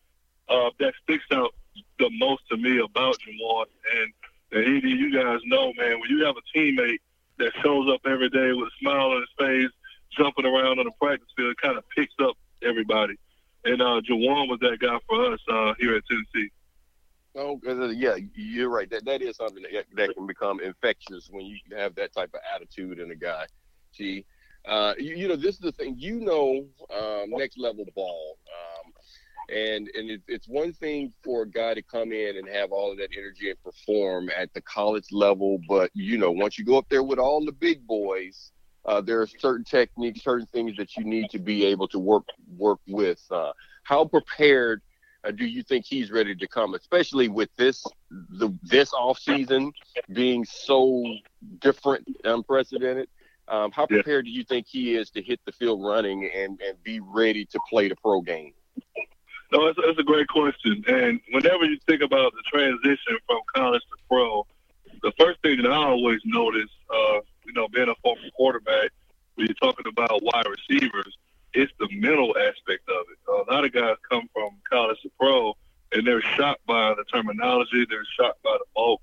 uh, that sticks out the most to me about Jauan. And, and you guys know, man, when you have a teammate that shows up every day with a smile on his face, jumping around on the practice field kind of picks up everybody. And uh, Jauan was that guy for us uh, here at Tennessee. Oh, yeah, you're right. That that is something that, that can become infectious when you have that type of attitude in a guy. See, uh, you, you, know, this is the thing. You know, um, next level ball, um, and and it, it's one thing for a guy to come in and have all of that energy and perform at the college level, but you know, once you go up there with all the big boys, uh, there are certain techniques, certain things that you need to be able to work work with. Uh, how prepared uh, do you think he's ready to come, especially with this the this off season being so different, unprecedented? Um, how prepared yeah. do you think he is to hit the field running and, and be ready to play the pro game? No, that's, that's a great question. And whenever you think about the transition from college to pro, the first thing that I always notice, uh, you know, being a former quarterback, when you're talking about wide receivers, it's the mental aspect of it. A lot of guys come from college to pro, and they're shocked by the terminology. They're shocked by the bulk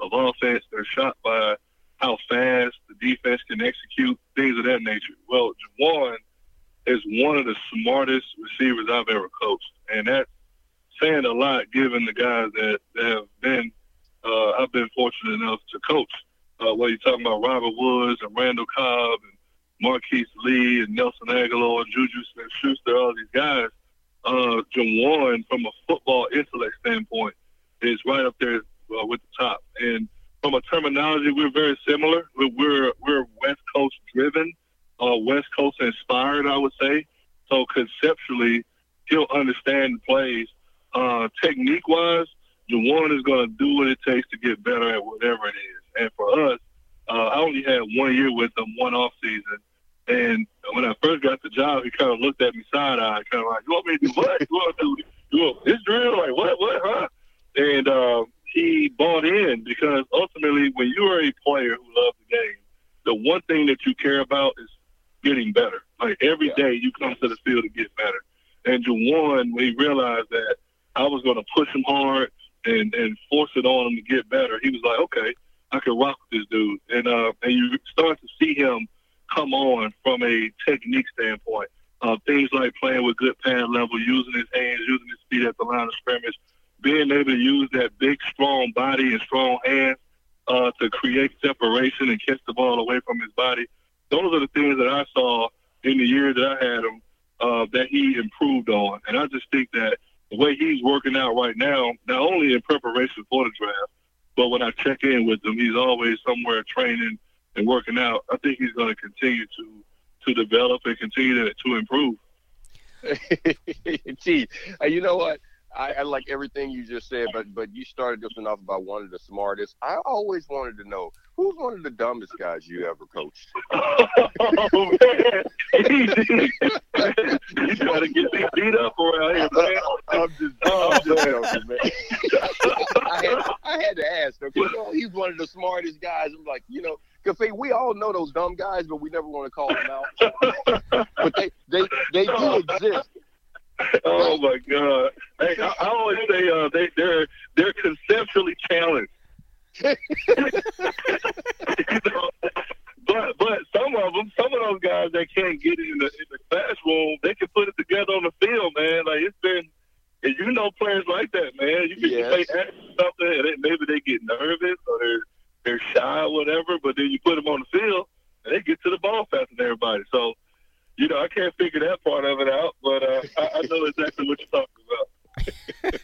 of offense. They're shocked by how fast the defense can execute things of that nature. Well, Jauan is one of the smartest receivers I've ever coached, and that's saying a lot given the guys that, that have been uh, I've been fortunate enough to coach. Uh, whether you're talking about Robert Woods and Randall Cobb and Marquise Lee and Nelson Agholor and Juju Smith-Schuster, all these guys, uh, Jauan, from a football intellect standpoint, is right up there uh, with the top. And from a terminology, we're very similar. We're we're, we're West Coast driven, uh, West Coast inspired, I would say. So conceptually, he'll understand plays. Uh, technique wise, Jauan is going to do what it takes to get better at whatever it is. And for us, uh, I only had one year with him, one off season. And when I first got the job, he kind of looked at me side eye, kind of like, "You want me to do what? You want to do, do this drill? Like what? What? Huh?" And uh, he bought in because ultimately, when you are a player who loves the game, the one thing that you care about is getting better. Like every yeah. day, you come to the field to get better. And Jauan, when he realized that I was going to push him hard and and force it on him to get better, he was like, "Okay, I can rock with this dude." And uh, and you start to see him come on from a technique standpoint. Uh, things like playing with good pad level, using his hands, using his feet at the line of scrimmage, being able to use that big, strong body and strong hands uh, to create separation and catch the ball away from his body. Those are the things that I saw in the year that I had him uh, that he improved on. And I just think that the way he's working out right now, not only in preparation for the draft, but when I check in with him, he's always somewhere training and working out. I think he's going to continue to to develop and continue to, to improve. (laughs) Gee, you know what? I, I, like everything you just said, but but you started this one off about one of the smartest. I always wanted to know who's one of the dumbest guys you ever coached. (laughs) oh man, (laughs) you got to get me beat up around here, man? I'm just, oh, I'm just oh, joking, man. I had, I had to ask. Okay, you know, he's one of the smartest guys. I'm like, you know, because we all know those dumb guys, but we never want to call them out. but they they they do exist oh my God! Hey, I, I always say uh, they they're they're conceptually challenged. you (laughs) know? But but some of them, some of those guys that can't get in the in the classroom, they can put it together on the field, man. Like it's been, and you know players like that, man. You can yes. say something, and they, maybe they get nervous or they're they're shy or whatever, but then you put them on the field, and they get to the ball faster than everybody. So you know, I can't figure that part of it out, but uh, I, I know exactly what you're talking about. (laughs)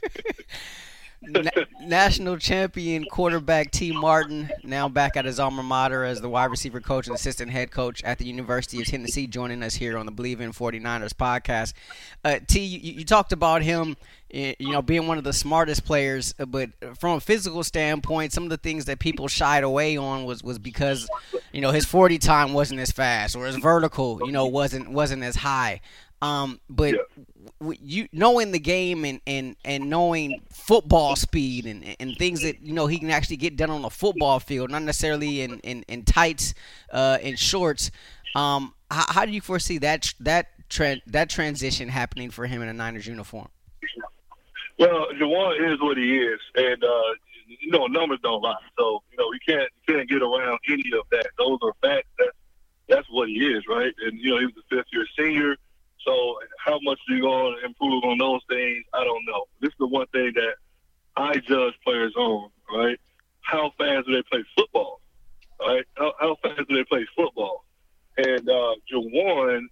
Na- national champion quarterback Tee Martin, now back at his alma mater as the wide receiver coach and assistant head coach at the University of Tennessee, joining us here on the Bleav in 49ers podcast. Uh, T, you, you talked about him you know, being one of the smartest players. Uh, but from a physical standpoint, some of the things that people shied away on was was because, you know, his 40 time wasn't as fast or his vertical, you know, wasn't wasn't as high. Um, but yeah. You knowing the game and, and, and knowing football speed and, and things that you know he can actually get done on the football field, not necessarily in in, in tights uh, and shorts. Um, how, how do you foresee that that that transition happening for him in a Niners uniform? Well, Jauan is what he is, and uh, you know numbers don't lie. So you know we can't you can't get around any of that. Those are facts. That's that's what he is, right? And you know he was a fifth year senior. So how much you going to improve on those things? I don't know. This is the one thing that I judge players on, right? How fast do they play football? Right? How, how fast do they play football? And uh, Jauan,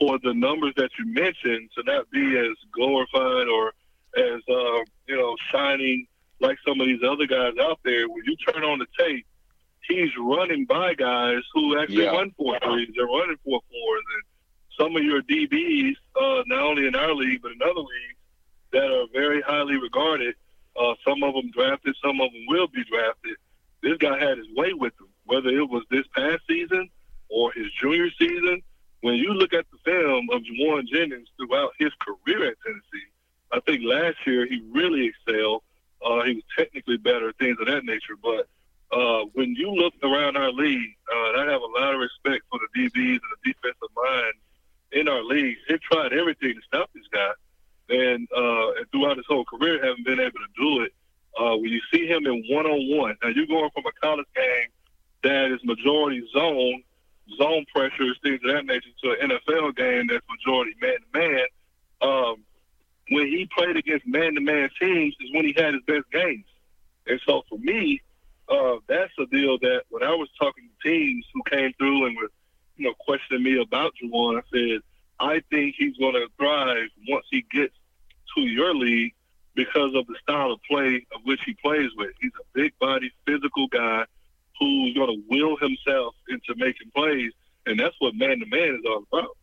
for the numbers that you mentioned, to not be as glorified or as uh, you know shining like some of these other guys out there. When you turn on the tape, he's running by guys who actually yeah. run four threes. They're running four fours, and some of your DBs, uh, not only in our league but in other leagues, that are very highly regarded. Uh, some of them drafted, some of them will be drafted. This guy had his way with him, whether it was this past season or his junior season. When you look at the film of Jauan Jennings throughout his career at Tennessee, I think last year he really excelled. Uh, he was technically better, things of that nature. But uh, when you look around our league, uh, I have a lot of respect for the DBs and the defensive line in our league. They've tried everything to stop this guy, and, uh, throughout his whole career, haven't been able to do it. Uh, when you see him in one-on-one, now you're going from a college game that is majority zone, zone pressures, things of that nature, to an NFL game that's majority man-to-man. Um, when he played against man-to-man teams is when he had his best games. And so for me, uh, that's a deal that when I was talking to teams who came through and were you know, questioning me about Jauan, I said, I think he's going to thrive once he gets to your league because of the style of play of which he plays with. He's a big body, physical guy who's going to will himself into making plays, and that's what man to man is all about.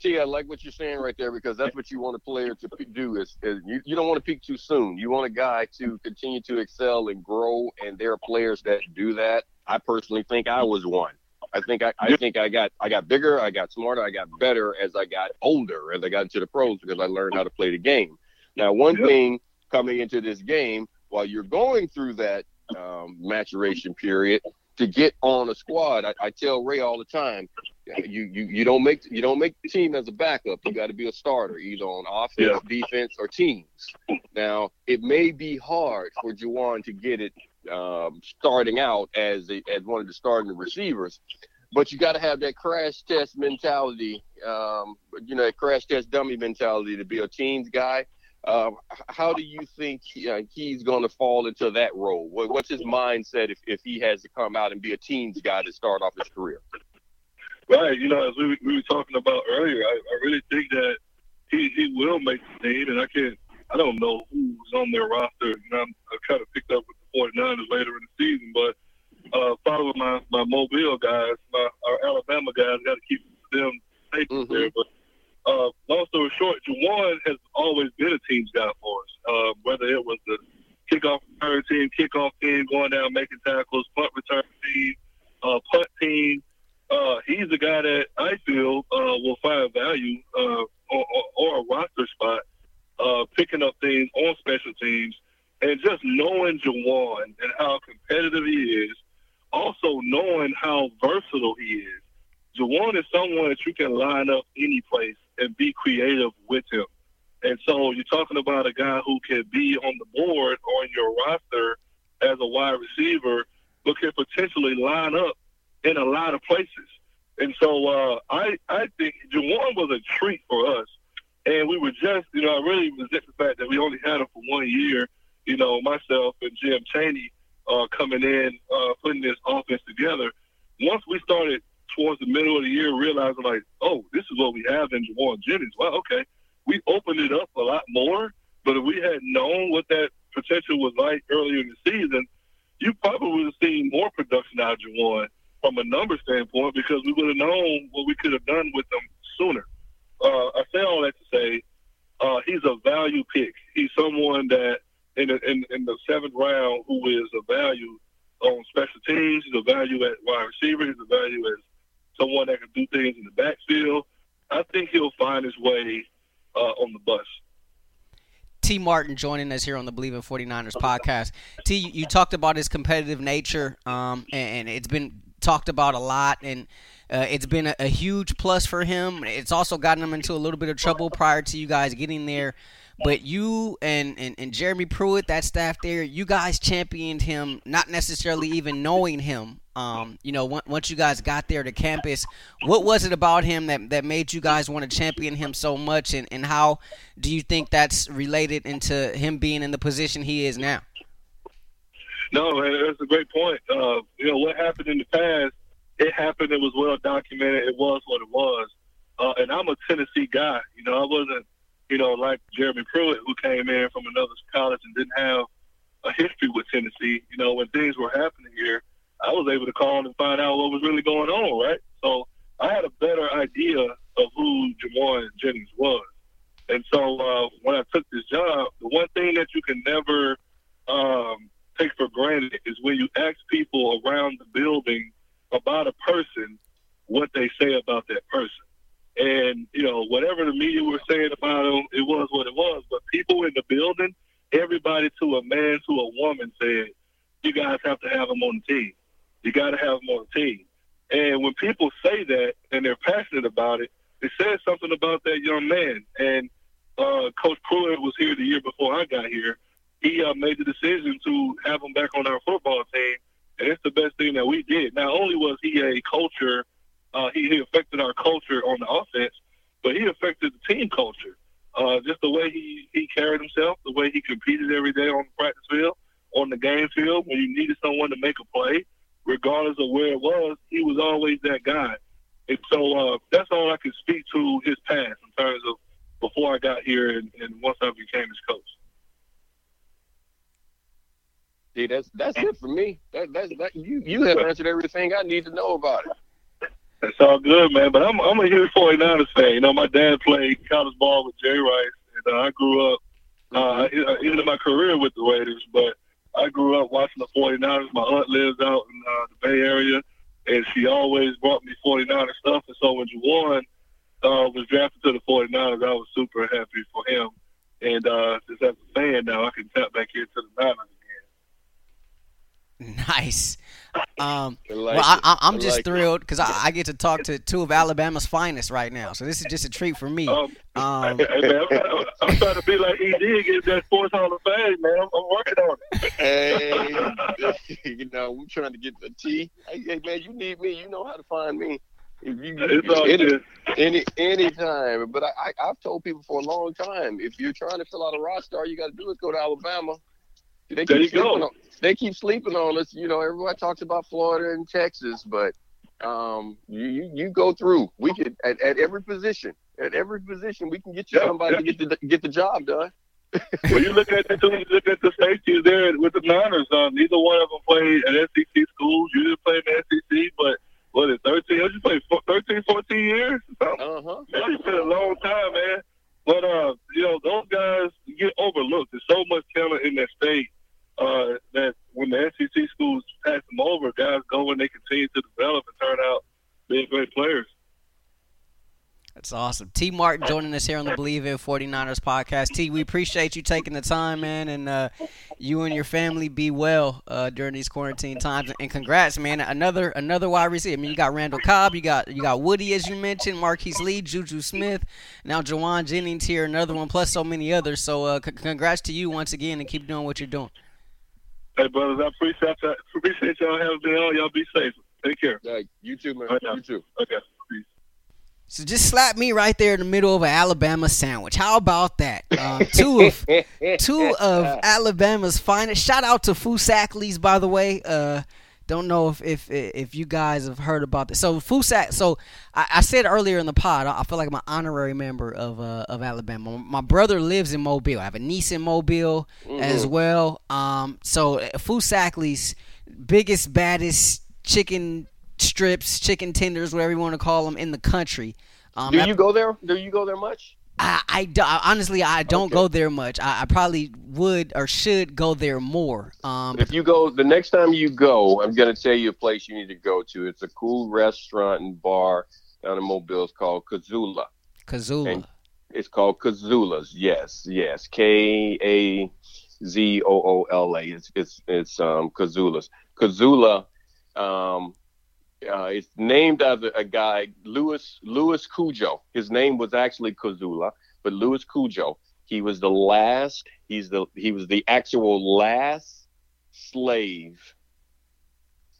See, I like what you're saying right there because that's what you want a player to do. Is, is you, you don't want to peak too soon. You want a guy to continue to excel and grow, and there are players that do that. I personally think I was one. I think I, I think I got I got bigger, I got smarter, I got better as I got older, as I got into the pros because I learned how to play the game. Now, one thing coming into this game, while you're going through that um, maturation period, to get on a squad, I, I tell Ray all the time, you, you you don't make you don't make the team as a backup. You got to be a starter, either on offense, yeah. defense, or teams. Now, it may be hard for Jauan to get it um, starting out as as one of the starting receivers. But you got to have that crash test mentality, um, you know, crash test dummy mentality to be a teams guy. Uh, how do you think uh, he's going to fall into that role? What, what's his mindset if, if he has to come out and be a teams guy to start off his career? Right. You know, as we, we were talking about earlier, I, I really think that he, he will make the team, and I can't. I don't know who's on their roster. You know, I'm, kind of picked up with 49ers later in the season. But uh, following my, my Mobile guys, my our Alabama guys, got to keep them safe mm-hmm. there. But uh, long story short, Jauan has always been a team's guy for us. Uh, whether it was the kickoff return team, kickoff team, going down making tackles, punt return team, uh, punt team. Uh, he's the guy that I feel uh, will find value uh, or, or, or a roster spot, uh, picking up things on special teams and just knowing Jauan and how competitive he is, also knowing how versatile he is. Jauan is someone that you can line up any place and be creative with him. And so you're talking about a guy who can be on the board or in your roster as a wide receiver, but can potentially line up in a lot of places. And so uh, I I think Jauan was a treat for us. And we were just, you know, I really resent the fact that we only had him for one year you know, myself and Jim Chaney uh, coming in, uh, putting this offense together. Once we started towards the middle of the year, realizing like, oh, this is what we have in Jauan Jennings. Well, okay, we opened it up a lot more. But if we had known what that potential was like earlier in the season, you probably would have seen more production out of Jauan from a number standpoint because we would have known what we could have done with them sooner. Uh, I say all that to say uh, he's a value pick. He's someone that in the, in, in the seventh round who is a value on special teams. He's a value at wide receiver. He's a value as someone that can do things in the backfield. I think he'll find his way uh, on the bus. Tee Martin joining us here on the Bleav in 49ers podcast. T, you, talked about his competitive nature, um, and, and, it's been talked about a lot, and uh, it's been a, a, huge plus for him. It's also gotten him into a little bit of trouble prior to you guys getting there. But you and, and, and Jeremy Pruitt, that staff there, you guys championed him, not necessarily even knowing him. Um, you know, once you guys got there to campus, what was it about him that, that made you guys want to champion him so much? And, and how do you think that's related into him being in the position he is now? No, that's a great point. Uh, you know, what happened in the past, it happened, it was well documented, it was what it was. Uh, and I'm a Tennessee guy. You know, I wasn't you know, like Jeremy Pruitt, who came in from another college and didn't have a history with Tennessee. You know, when things were happening here, I was able to call and find out what was really going on, right? So I had a better idea of who Jauan Jennings was. And so uh, when I took this job, the one thing that you can never um, take for granted is when you ask people around the building about a person what they say about that person. And, you know, whatever the media were saying about him, it was what it was. But people in the building, everybody to a man, to a woman said, you guys have to have him on the team. You got to have him on the team. And when people say that and they're passionate about it, it says something about that young man. And uh, Coach Pruitt was here the year before I got here. He uh, made the decision to have him back on our football team. And it's the best thing that we did. Not only was he a culture uh, he, he affected our culture on the offense, but he affected the team culture. Uh, just the way he, he carried himself, the way he competed every day on the practice field, on the game field, when you needed someone to make a play, regardless of where it was, he was always that guy. And so uh, that's all I can speak to his past in terms of before I got here and, and once I became his coach. See, that's that's it for me. That that's that you you have answered everything I need to know about it. All good, man. But I'm I'm a huge 49ers fan. You know, my dad played college ball with Jerry Rice, and uh, I grew up uh, into my career with the Raiders. But I grew up watching the 49ers. My aunt lives out in uh, the Bay Area, and she always brought me 49er stuff. And so when Jauan uh, was drafted to the 49ers, I was super happy for him. And uh, just as a fan now, I can tap back into the Niners Nice. Um, like well, I, am just like thrilled because I, I, get to talk to two of Alabama's finest right now. So this is just a treat for me. Um, um, hey, man, I'm, I'm, trying to be like ED and get that Sports Hall of Fame, man. I'm, I'm working on it. Hey, (laughs) you know, we're trying to get the T. Hey, hey, man, you need me. You know how to find me. If you, it's all any, any any time, but I, I I've told people for a long time, if you're trying to fill out a roster, all you got to do is go to Alabama. They there you go. On, they keep sleeping on us. You know, everybody talks about Florida and Texas, but um, you, you, go through. We could at, at every position, at every position, we can get you yeah, somebody yeah. to get the get the job done. (laughs) well, you look at the you look at the safeties there with the Niners. Um, neither one of them played at SEC schools. You didn't play in the SEC, but what is 13? You played 13, 14 years. Uh huh. It's been a long time, man. But uh, you know, those guys get overlooked. There's so much talent in that state uh, that when the SEC schools pass them over, guys go and they continue to develop and turn out being great players. That's awesome. Tee Martin joining us here on the Bleav in 49ers podcast. T, we appreciate you taking the time, man, and uh, you and your family be well uh, during these quarantine times. And congrats, man. Another another wide receiver. I mean, you got Randall Cobb, you got you got Woody, as you mentioned, Marquise Lee, Juju Smith, now Jauan Jennings here, another one, plus so many others. So uh, c- congrats to you once again, and keep doing what you're doing. Hey, brothers, I appreciate y'all, (laughs) appreciate y'all having me on. Y'all be safe. Take care. Yeah, you too, man. Right you too. Okay. Peace. So just slap me right there in the middle of an Alabama sandwich. How about that? Um, two of (laughs) two of Alabama's finest. Shout out to Foosackly's, by the way. Uh, don't know if, if if you guys have heard about this. So Fusac. So I, I, said earlier in the pod, I feel like I'm an honorary member of uh, of Alabama. My brother lives in Mobile. I have a niece in Mobile mm-hmm. as well. Um, so uh, biggest baddest chicken strips, chicken tenders, whatever you want to call them, in the country. Um, Do you go there? Do you go there much? I, I, honestly I don't okay. go there much. I, I, probably would or should go there more. Um, if you go the next time you go, I'm gonna tell you a place you need to go to. It's a cool restaurant and bar down in Mobile. It's called Kazoola. Kazoola. And it's called Kazoola's. Yes, yes. K A Z O O L A. It's it's it's um Kazoola's. Kazoola. Um, uh, it's named after a guy, Louis Louis Cudjo. His name was actually Kazula, but Louis Cudjo. He was the last. He's the he was the actual last slave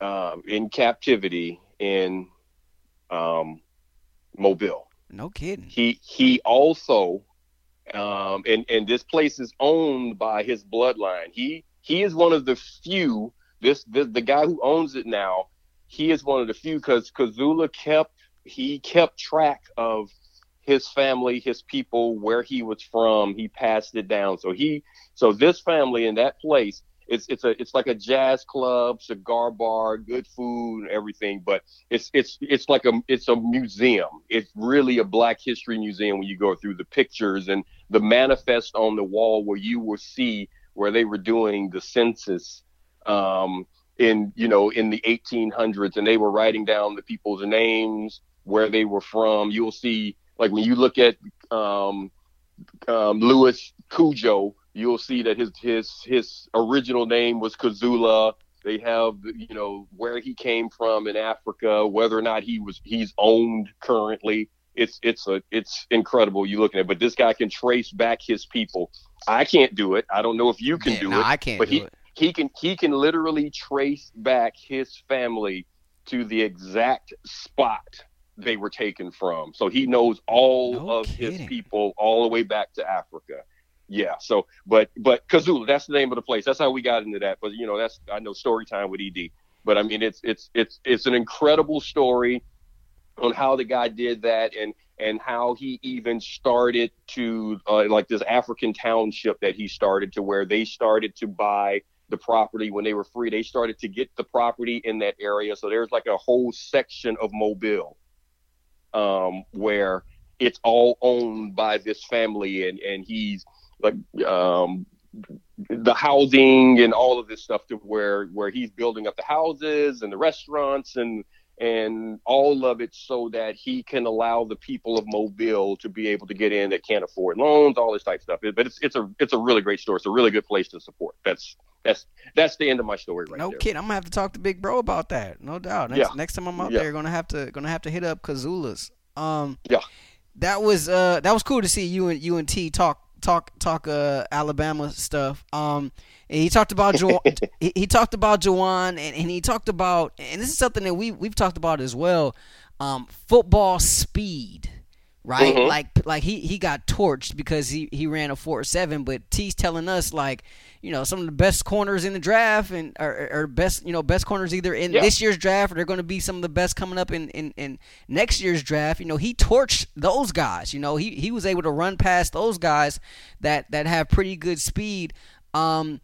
um, in captivity in um, Mobile. No kidding. He he also, um, and and this place is owned by his bloodline. He he is one of the few. This, this the guy who owns it now he is one of the few because Kazula kept he kept track of his family, his people, where he was from. He passed it down. So he so this family in that place, it's it's a it's like a jazz club, cigar bar, good food, and everything. But it's it's it's like a it's a museum. It's really a Black History museum when you go through the pictures and the manifest on the wall where you will see where they were doing the census. Um, in you know in the 1800s and they were writing down the people's names where they were from. You'll see like when you look at um, um, louis cudjo you'll see that his his his original name was kazula. They have you know where he came from in africa whether or not he was he's owned currently. It's it's a it's incredible you looking at it. but this guy can trace back his people. I can't do it. I don't know if you can yeah, do no, it i can't but do he it he can he can literally trace back his family to the exact spot they were taken from. So he knows all no of kidding. his people all the way back to Africa. Yeah. So, but but Kazoola, that's the name of the place. That's how we got into that. But you know, that's I know story time with Ed. But I mean, it's it's it's it's an incredible story on how the guy did that and and how he even started to uh, like this African township that he started to where they started to buy the property when they were free. They started to get the property in that area. So there's like a whole section of Mobile um, where it's all owned by this family and and he's like um, the housing and all of this stuff to where where he's building up the houses and the restaurants and and all of it so that he can allow the people of Mobile to be able to get in that can't afford loans, all this type of stuff. But it's it's a it's a really great store. It's a really good place to support. That's that's that's the end of my story right no there. kid, I'm gonna have to talk to Big Bro about that. No doubt. Next, Yeah. next time I'm out Yeah. there, gonna have to gonna have to hit up Kazoola's. Um, Yeah. that was uh that was cool to see you and you and Tee talk talk talk uh Alabama stuff. Um, and he talked about jo- (laughs) he, he talked about Jauan and, and he talked about and this is something that we we've talked about as well. Um, football speed. Right, Mhm. like like he, he got torched because he, he ran a four seven, but Tee's telling us like, you know, some of the best corners in the draft and or, or best you know best corners either in Yeah. this year's draft or they're going to be some of the best coming up in, in, in next year's draft. You know, he torched those guys. You know, he, he was able to run past those guys that that have pretty good speed. Um,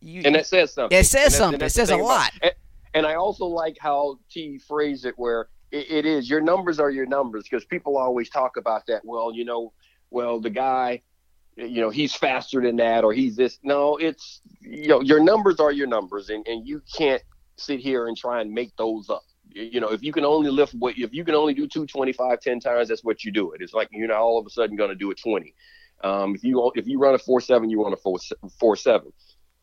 you, and that says something. It says something. It says a thing about- lot. and, and I also like how Tee phrased it, where it, it is your numbers are your numbers, because people always talk about that. Well, you know, well the guy, you know, he's faster than that, or he's this. No, it's you know, your numbers are your numbers, and and you can't sit here and try and make those up. You know, if you can only lift what, if you can only do 225 10 times, that's what you do it. It's like you're not all of a sudden going to do it 20. Um, if you if you run a four seven, you run a four four seven.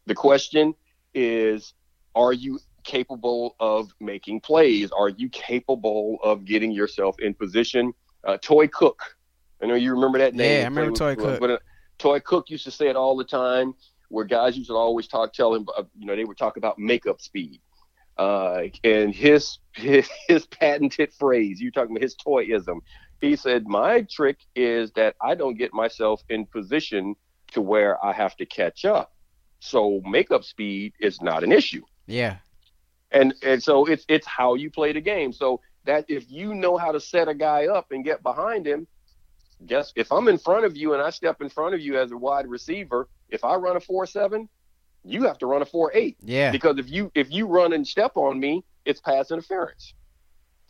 The question is, are you capable of making plays? Are you capable of getting yourself in position? Uh, Toi Cook, I know you remember that name. Yeah, I remember Toi Cook. But uh, Toi Cook used to say it all the time, where guys used to always talk, tell him, uh, you know, they would talk about makeup speed. Uh, and his, his his patented phrase, you talking about his toyism. He said, "My trick is that I don't get myself in position to where I have to catch up. So makeup speed is not an issue." yeah, and and so it's it's how you play the game. So that if you know how to set a guy up and get behind him, guess if I'm in front of you and I step in front of you as a wide receiver, if I run a four seven, you have to run a four eight yeah, because if you if you run and step on me, it's pass interference.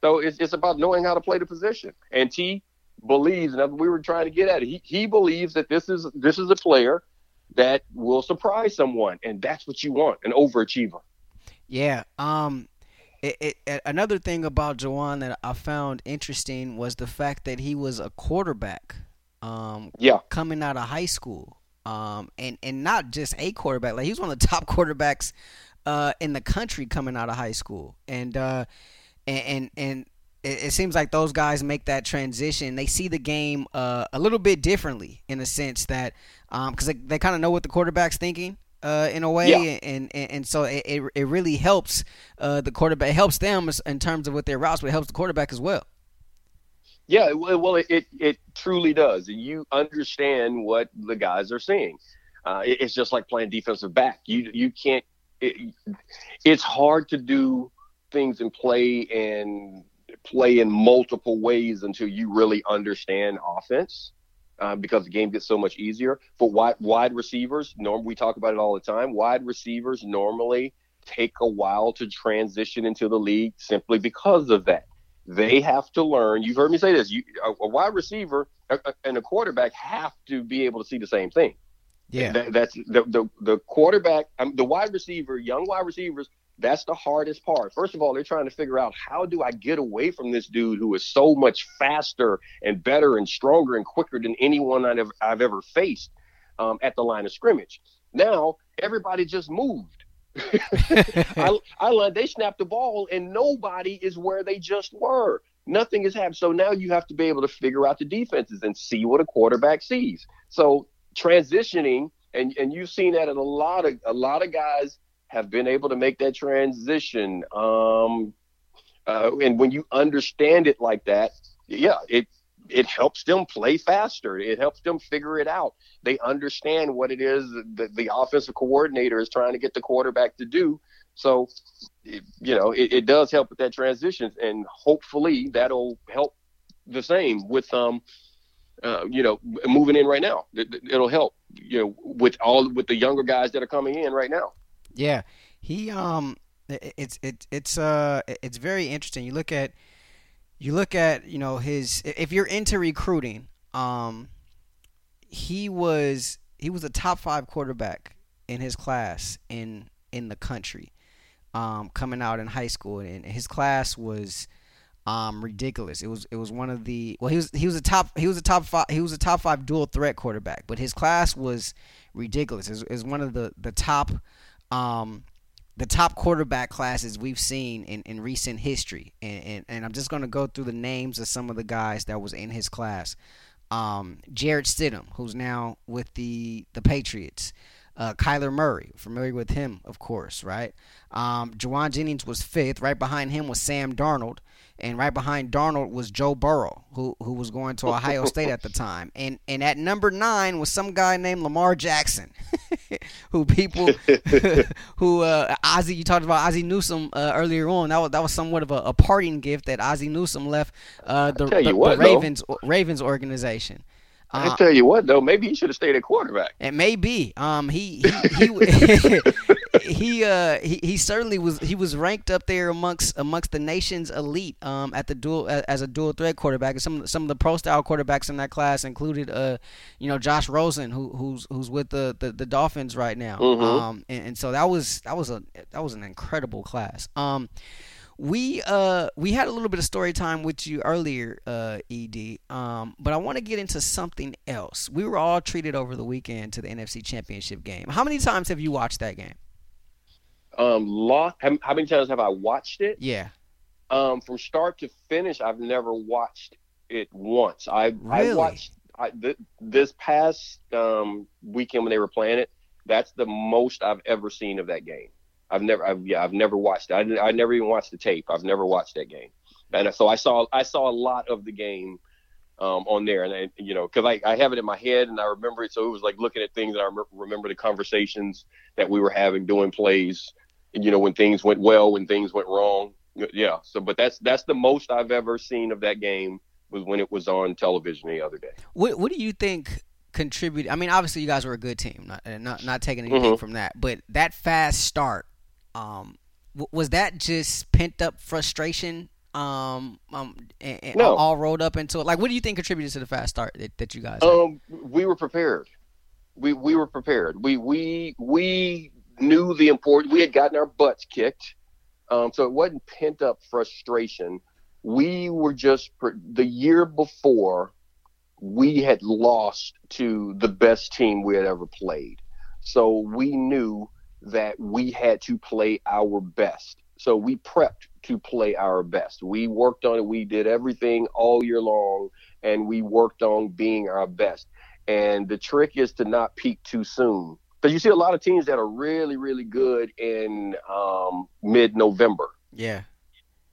So it's it's about knowing how to play the position. And Tee believes, and we were trying to get at. He he believes that this is this is a player that will surprise someone, and that's what you want, an overachiever. Yeah. Um, it, it, another thing about Jauan that I found interesting was the fact that he was a quarterback. Um, Yeah. coming out of high school. Um, and, and not just a quarterback, like he was one of the (laughs) top quarterbacks uh, in the country coming out of high school. And uh, and and, and it, it seems like those guys make that transition. They see the game uh, a little bit differently in a sense that because they, they kind of know what the quarterback's thinking. Uh, in a way, Yeah. and, and and so it, it, it really helps uh, the quarterback. It helps them in terms of what their routes, but it helps the quarterback as well. Yeah, well, well, it, it, it truly does. You understand what the guys are seeing. Uh, it- it's just like playing defensive back. You you can't. It, it's hard to do things and play and play in multiple ways until you really understand offense. Uh, because the game gets so much easier But wide wide receivers. Norm, we talk about it all the time. Wide receivers normally take a while to transition into the league simply because of that they have to learn. You've heard me say this. You, a, a wide receiver a- a- and a quarterback have to be able to see the same thing. Yeah, That, that's the, the the quarterback, um, the wide receiver, young wide receivers. That's the hardest part. First of all, they're trying to figure out how do I get away from this dude who is so much faster and better and stronger and quicker than anyone I've ever, I've ever faced um, at the line of scrimmage. Now everybody just moved. (laughs) I, I they snapped the ball and nobody is where they just were. Nothing has happened. So now you have to be able to figure out the defenses and see what a quarterback sees. So transitioning, and and you've seen that in a lot of a lot of guys have been able to make that transition. Um, uh, and when you understand it like that, yeah, it it helps them play faster. It helps them figure it out. They understand what it is that the offensive coordinator is trying to get the quarterback to do. So, you know, it, it does help with that transition, and hopefully that'll help the same with um, uh, you know, moving in right now. It, it'll help, you know, with all with the younger guys that are coming in right now. Yeah, he um, it's it's it's uh, it's very interesting. You look at you look at you know his if you're into recruiting um he was he was a top five quarterback in his class in in the country um coming out in high school. And his class was um ridiculous. It was it was one of the well he was he was a top he was a top five he was a top five dual threat quarterback but his class was ridiculous. It was, it was one of the the top um the top quarterback classes we've seen in, in recent history. And, and, and I'm just going to go through the names of some of the guys that was in his class. Um, Jarrett Stidham, who's now with the, the Patriots. Uh, Kyler Murray, familiar with him, of course, right? Um, Jauan Jennings was fifth. Right behind him was Sam Darnold and right behind Darnold was Joe Burrow, who who was going to Ohio State at the time, and and at number nine was some guy named Lamar Jackson, (laughs) who people (laughs) who uh, Ozzie you talked about Ozzie Newsome uh, earlier on. That was that was somewhat of a, a parting gift that Ozzie Newsome left uh, the, the, what, the Ravens though. Ravens organization. I tell you what, though, maybe he should have stayed at quarterback. It may be. Um, he he he (laughs) he, uh, he he certainly was. He was ranked up there amongst amongst the nation's elite. Um, at the dual as a dual threat quarterback. And some some of the pro style quarterbacks in that class included, uh, you know, Josh Rosen, who who's who's with the the, the Dolphins right now. Mm-hmm. Um, and, and so that was that was a that was an incredible class. Um we uh we had a little bit of story time with you earlier, uh, Ed. Um, but I want to get into something else. We were all treated over the weekend to the NFC Championship game. How many times have you watched that game? Um, lot. How, how many times have I watched it? Yeah. Um, from start to finish, I've never watched it once. I really? I watched I, th- this past um, weekend when they were playing it. That's the most I've ever seen of that game. I've never, I've, yeah, I've never watched it. I, I never even watched the tape. I've never watched that game, and so I saw, I saw a lot of the game um, on there, and I, you know, because I, I have it in my head and I remember it, so it was like looking at things, and I remember the conversations that we were having doing plays, you know, when things went well, when things went wrong, yeah. So, but that's that's the most I've ever seen of that game was when it was on television the other day. What What do you think? contributed I mean obviously you guys were a good team not not, not taking anything mm-hmm. from that but that fast start um, was that just pent up frustration? Um, um, and, and no. all rolled up into it. Like, what do you think contributed to the fast start that, that you guys? Um, we were prepared. We we were prepared. We we we knew the important. We had gotten our butts kicked, um, so it wasn't pent up frustration. We were just the year before we had lost to the best team we had ever played. So we knew that we had to play our best. So we prepped to play our best. We worked on it. We did everything all year long, and we worked on being our best. And the trick is to not peak too soon. Because you see a lot of teams that are really, really good in um, mid-November. Yeah.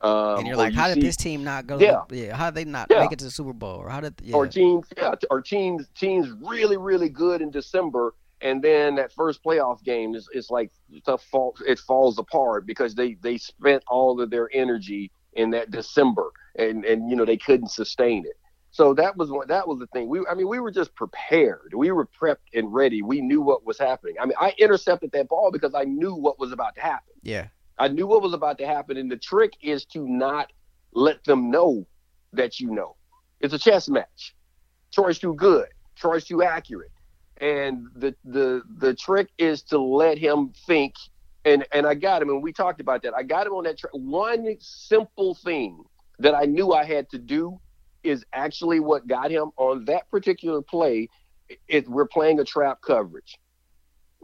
Um, and you're like, you how did this team not go? Yeah. The, yeah. How did they not yeah. make it to the Super Bowl? Or how did? Yeah. Or teams, yeah, or teams, teams really, really good in December, and then that first playoff game is it's like stuff falls it falls apart because they they spent all of their energy in that December and and you know they couldn't sustain it. So that was what that was the thing. We I mean we were just prepared. We were prepped and ready. We knew what was happening. I mean I intercepted that ball because I knew what was about to happen. Yeah. I knew what was about to happen and the trick is to not let them know that you know. It's a chess match. Troy's too good. Troy's too accurate and the the the trick is to let him think and and I got him and we talked about that. I got him on that one simple thing that I knew I had to do is actually what got him on that particular play. It, we're playing a trap coverage.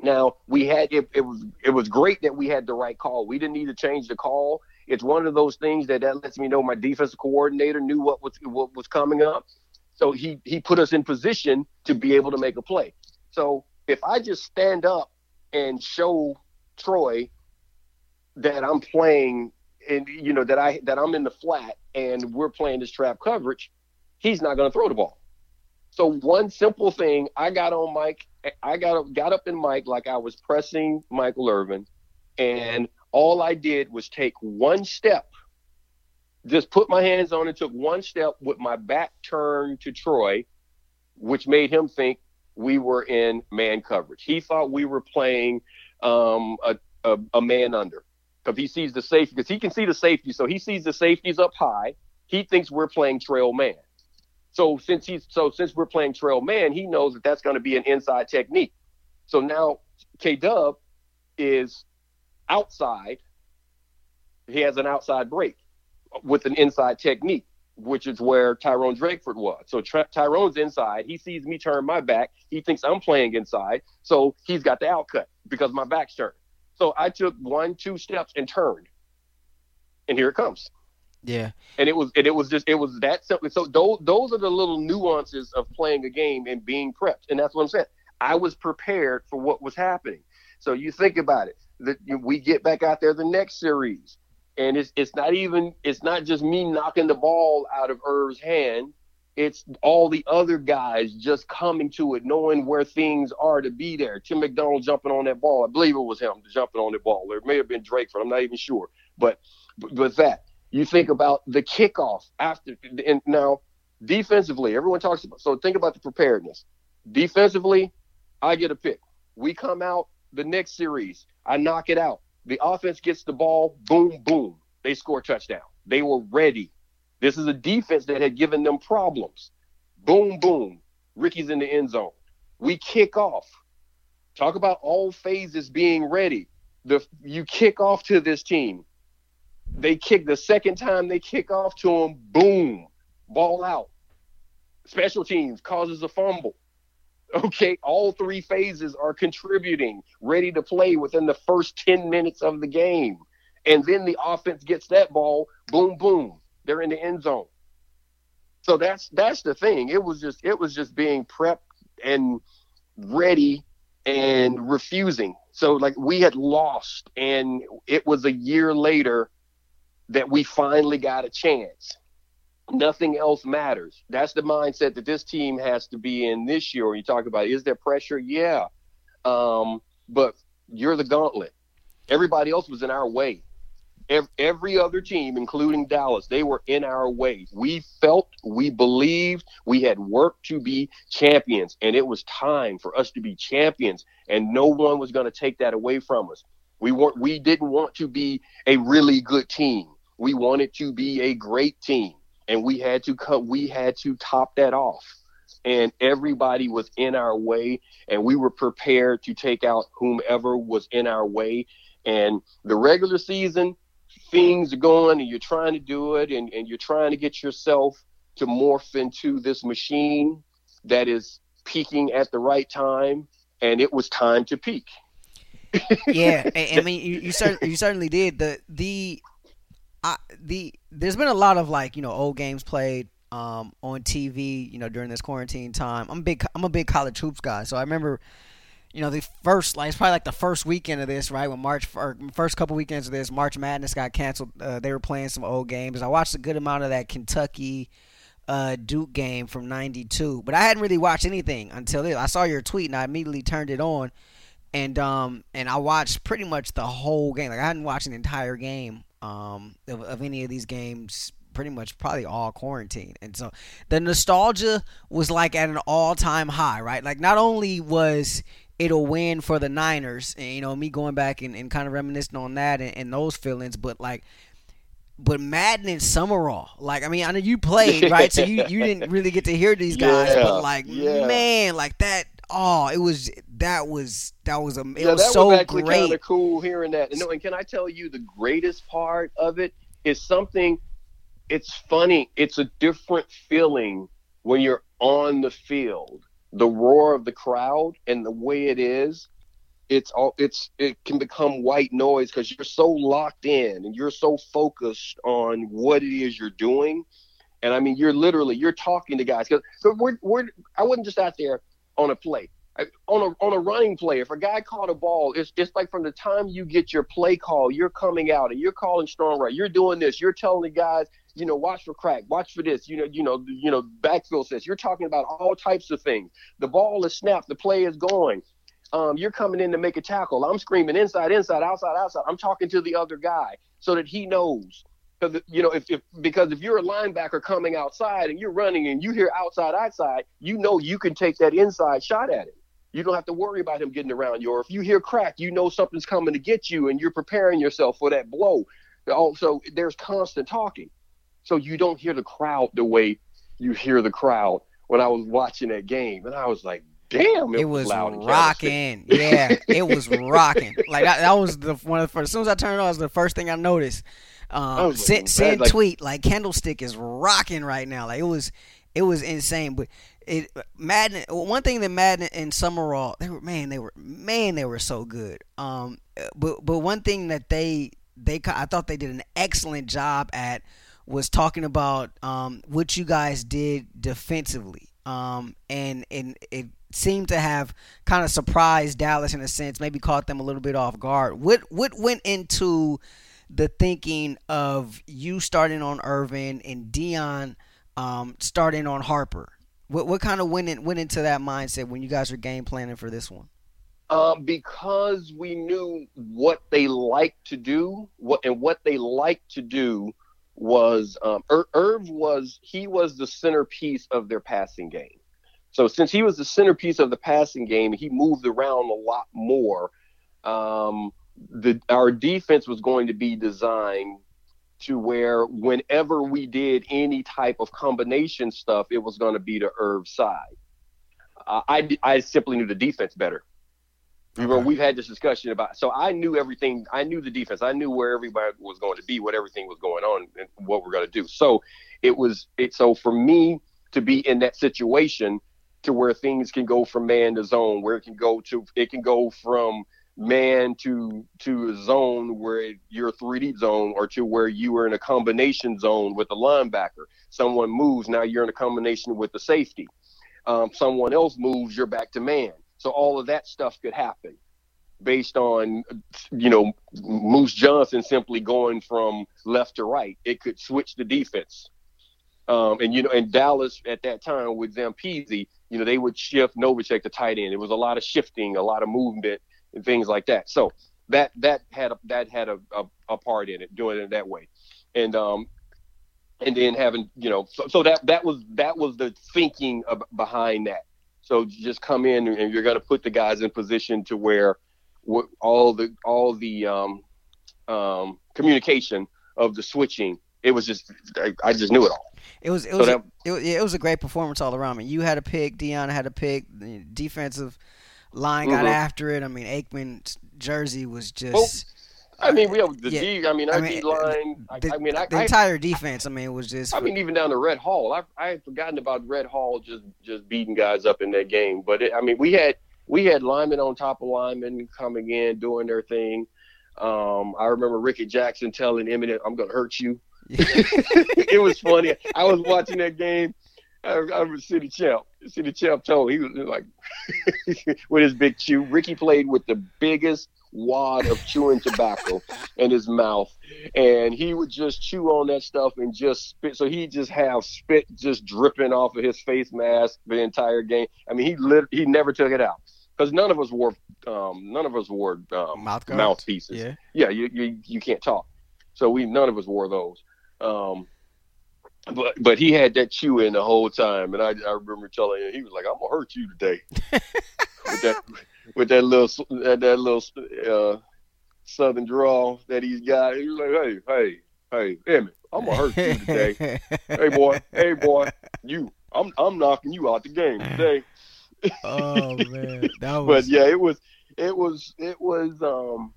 Now we had it, it was it was great that we had the right call. We didn't need to change the call. It's one of those things that that lets me know my defensive coordinator knew what was what was coming up. So he he put us in position to be able to make a play. So if I just stand up and show Troy that I'm playing and you know that I that I'm in the flat and we're playing this trap coverage, he's not going to throw the ball. So one simple thing, I got on Mike, I got got up in Mike like I was pressing Michael Irvin, and all I did was take one step, just put my hands on it, took one step with my back turned to Troy, which made him think we were in man coverage. He thought we were playing um, a, a, a man under because he sees the safety because he can see the safety, so he sees the safeties up high. He thinks we're playing trail man. So since he's so since we're playing trail man, he knows that that's going to be an inside technique. So now K Dub is outside. He has an outside break with an inside technique, which is where Tyronne Drakeford was. So Tra- Tyrone's inside. He sees me turn my back. He thinks I'm playing inside. So he's got the outcut because my back's turned. So I took one, two steps and turned, and here it comes. Yeah. And it was and it was just it was that simple. So those those are the little nuances of playing a game and being prepped. And that's what I'm saying. I was prepared for what was happening. So you think about it. That we get back out there the next series, and it's it's not even it's not just me knocking the ball out of Irv's hand. It's all the other guys just coming to it, knowing where things are to be there. Tim McDonald jumping on that ball. I believe it was him jumping on the ball. Or It may have been Drakeford. I'm not even sure. But but that you think about the kickoff after, and now defensively, everyone talks about. So think about the preparedness. Defensively, I get a pick. We come out the next series. I knock it out. The offense gets the ball. Boom, boom. They score touchdown. They were ready. This is a defense that had given them problems. Boom, boom. Ricky's in the end zone. We kick off. Talk about all phases being ready. The you kick off to this team they kick the second time they kick off to them. boom, ball out. Special teams causes a fumble. Okay, all three phases are contributing, ready to play within the first 10 minutes of the game. And then the offense gets that ball, boom, boom, they're in the end zone. So that's that's the thing. It was just it was just being prepped and ready and refusing. So like we had lost and it was a year later that we finally got a chance. Nothing else matters. That's the mindset that this team has to be in this year. You talk about is there pressure? Yeah. Um, but you're the gauntlet. Everybody else was in our way. Every other team, including Dallas, they were in our way. We felt, we believed, we had worked to be champions, and it was time for us to be champions, and no one was going to take that away from us. We weren't, we didn't want to be a really good team we wanted to be a great team and we had to cut we had to top that off and everybody was in our way and we were prepared to take out whomever was in our way and the regular season things are going and you're trying to do it and, and you're trying to get yourself to morph into this machine that is peaking at the right time and it was time to peak (laughs) yeah (laughs) I, I mean you, you, certainly, you certainly did the the I, the there's been a lot of like you know old games played um, on TV you know during this quarantine time. I'm big I'm a big college hoops guy, so I remember you know the first like it's probably like the first weekend of this right when March or first couple weekends of this March Madness got canceled. Uh, they were playing some old games. I watched a good amount of that Kentucky. Uh, Duke game from '92, but I hadn't really watched anything until this. I saw your tweet and I immediately turned it on, and um and I watched pretty much the whole game. Like I hadn't watched an entire game um, of, of any of these games pretty much probably all quarantine. And so the nostalgia was like at an all time high, right? Like not only was it a win for the Niners, and you know, me going back and, and kind of reminiscing on that and, and those feelings, but like but Madden and Summerall, like I mean, I know you played, (laughs) right? so you, you didn't really get to hear these guys, yeah, but like yeah. man, like that oh, it was that was that was a it yeah, was that so was actually great. kind of cool hearing that. And, and can I tell you the greatest part of it is something. It's funny. It's a different feeling when you're on the field. The roar of the crowd and the way it is, it's all it's it can become white noise because you're so locked in and you're so focused on what it is you're doing. And I mean, you're literally you're talking to guys because so we're, we're I wasn't just out there on a play. on a on a running play, if a guy caught a ball, it's just like from the time you get your play call, you're coming out and you're calling strong right. You're doing this. You're telling the guys, you know, watch for crack, watch for this. You know, you know, you know, backfield says you're talking about all types of things. The ball is snapped, the play is going. Um, you're coming in to make a tackle. I'm screaming inside, inside, outside, outside. I'm talking to the other guy so that he knows. Because you know, if, if because if you're a linebacker coming outside and you're running and you hear outside, outside, you know you can take that inside shot at him. You don't have to worry about him getting around you. Or if you hear crack, you know something's coming to get you and you're preparing yourself for that blow. Also, there's constant talking. So you don't hear the crowd the way you hear the crowd when I was watching that game. And I was like, damn, it, it was, was rocking. yeah, it was rocking. (laughs) Like that, that was the one of the first. As soon as I turned it on, it was the first thing I noticed. Um, send, send like, tweet like Candlestick is rocking right now. Like it was, it was insane. But it Madden. One thing that Madden and Summerall, they were man, they were man, they were so good. Um, but but one thing that they they I thought they did an excellent job at was talking about um what you guys did defensively. Um, and and it seemed to have kind of surprised Dallas in a sense, maybe caught them a little bit off guard. What what went into the thinking of you starting on Irvin and Deion um, starting on Harper? What what kind of went in, went into that mindset when you guys were game planning for this one? Um, because we knew what they like to do, what and what they like to do was um, Ir- Irv was he was the centerpiece of their passing game. So since he was the centerpiece of the passing game, he moved around a lot more. Um, the our defense was going to be designed to where whenever we did any type of combination stuff, it was going to be the Irv side. Uh, I, I simply knew the defense better. Okay. we've had this discussion about. So I knew everything. I knew the defense. I knew where everybody was going to be, what everything was going on, and what we're going to do. So it was. It so for me to be in that situation to where things can go from man to zone, where it can go to, it can go from man to to a zone where you're a 3D zone or to where you are in a combination zone with a linebacker. Someone moves, now you're in a combination with the safety. Um, someone else moves, you're back to man. So all of that stuff could happen based on, you know, Moose Johnston simply going from left to right. It could switch the defense. Um, and you know, and Dallas at that time with Zampese, you know, they would shift Novacek to tight end. It was a lot of shifting, a lot of movement, and things like that. So that that had a, that had a, a, a part in it, doing it that way, and um, and then having you know, so, so that that was that was the thinking of, behind that. So just come in and you're going to put the guys in position to where all the all the um, um, communication of the switching. It was just I, I just knew it all. It was it was so that, a, it, it, was a great performance all around. I mean, you had a pick, Deion had a pick, the defensive line got mm-hmm. after it. I mean, Aikman's jersey was just. Well, I mean, we have the yeah, D. I mean, our I mean, D line. The, I mean, I, the entire defense. I mean, was just. I mean, even down to Red Hall. I I had forgotten about Red Hall just just beating guys up in that game. But it, I mean, we had we had linemen on top of linemen coming in doing their thing. Um, I remember Ricky Jackson telling Emmitt, "I'm going to hurt you." (laughs) it was funny. I was watching that game. I, I was City Champ. City Champ told he was like (laughs) with his big chew. Ricky played with the biggest wad of chewing tobacco in his mouth, and he would just chew on that stuff and just spit. So he just have spit just dripping off of his face mask the entire game. I mean, he lit, he never took it out because none of us wore um, none of us wore um, mouth mouthpieces. Yeah, yeah, you, you you can't talk, so we none of us wore those. Um, but but he had that chew in the whole time, and I, I remember telling him he was like, "I'm gonna hurt you today." (laughs) with that with that little that, that little uh, southern drawl that he's got. He was like, "Hey, hey, hey, Emmitt, I'm gonna hurt you today. (laughs) hey, boy, hey, boy, you, I'm I'm knocking you out the game today." (laughs) oh man, that (laughs) was. but yeah, it was it was it was um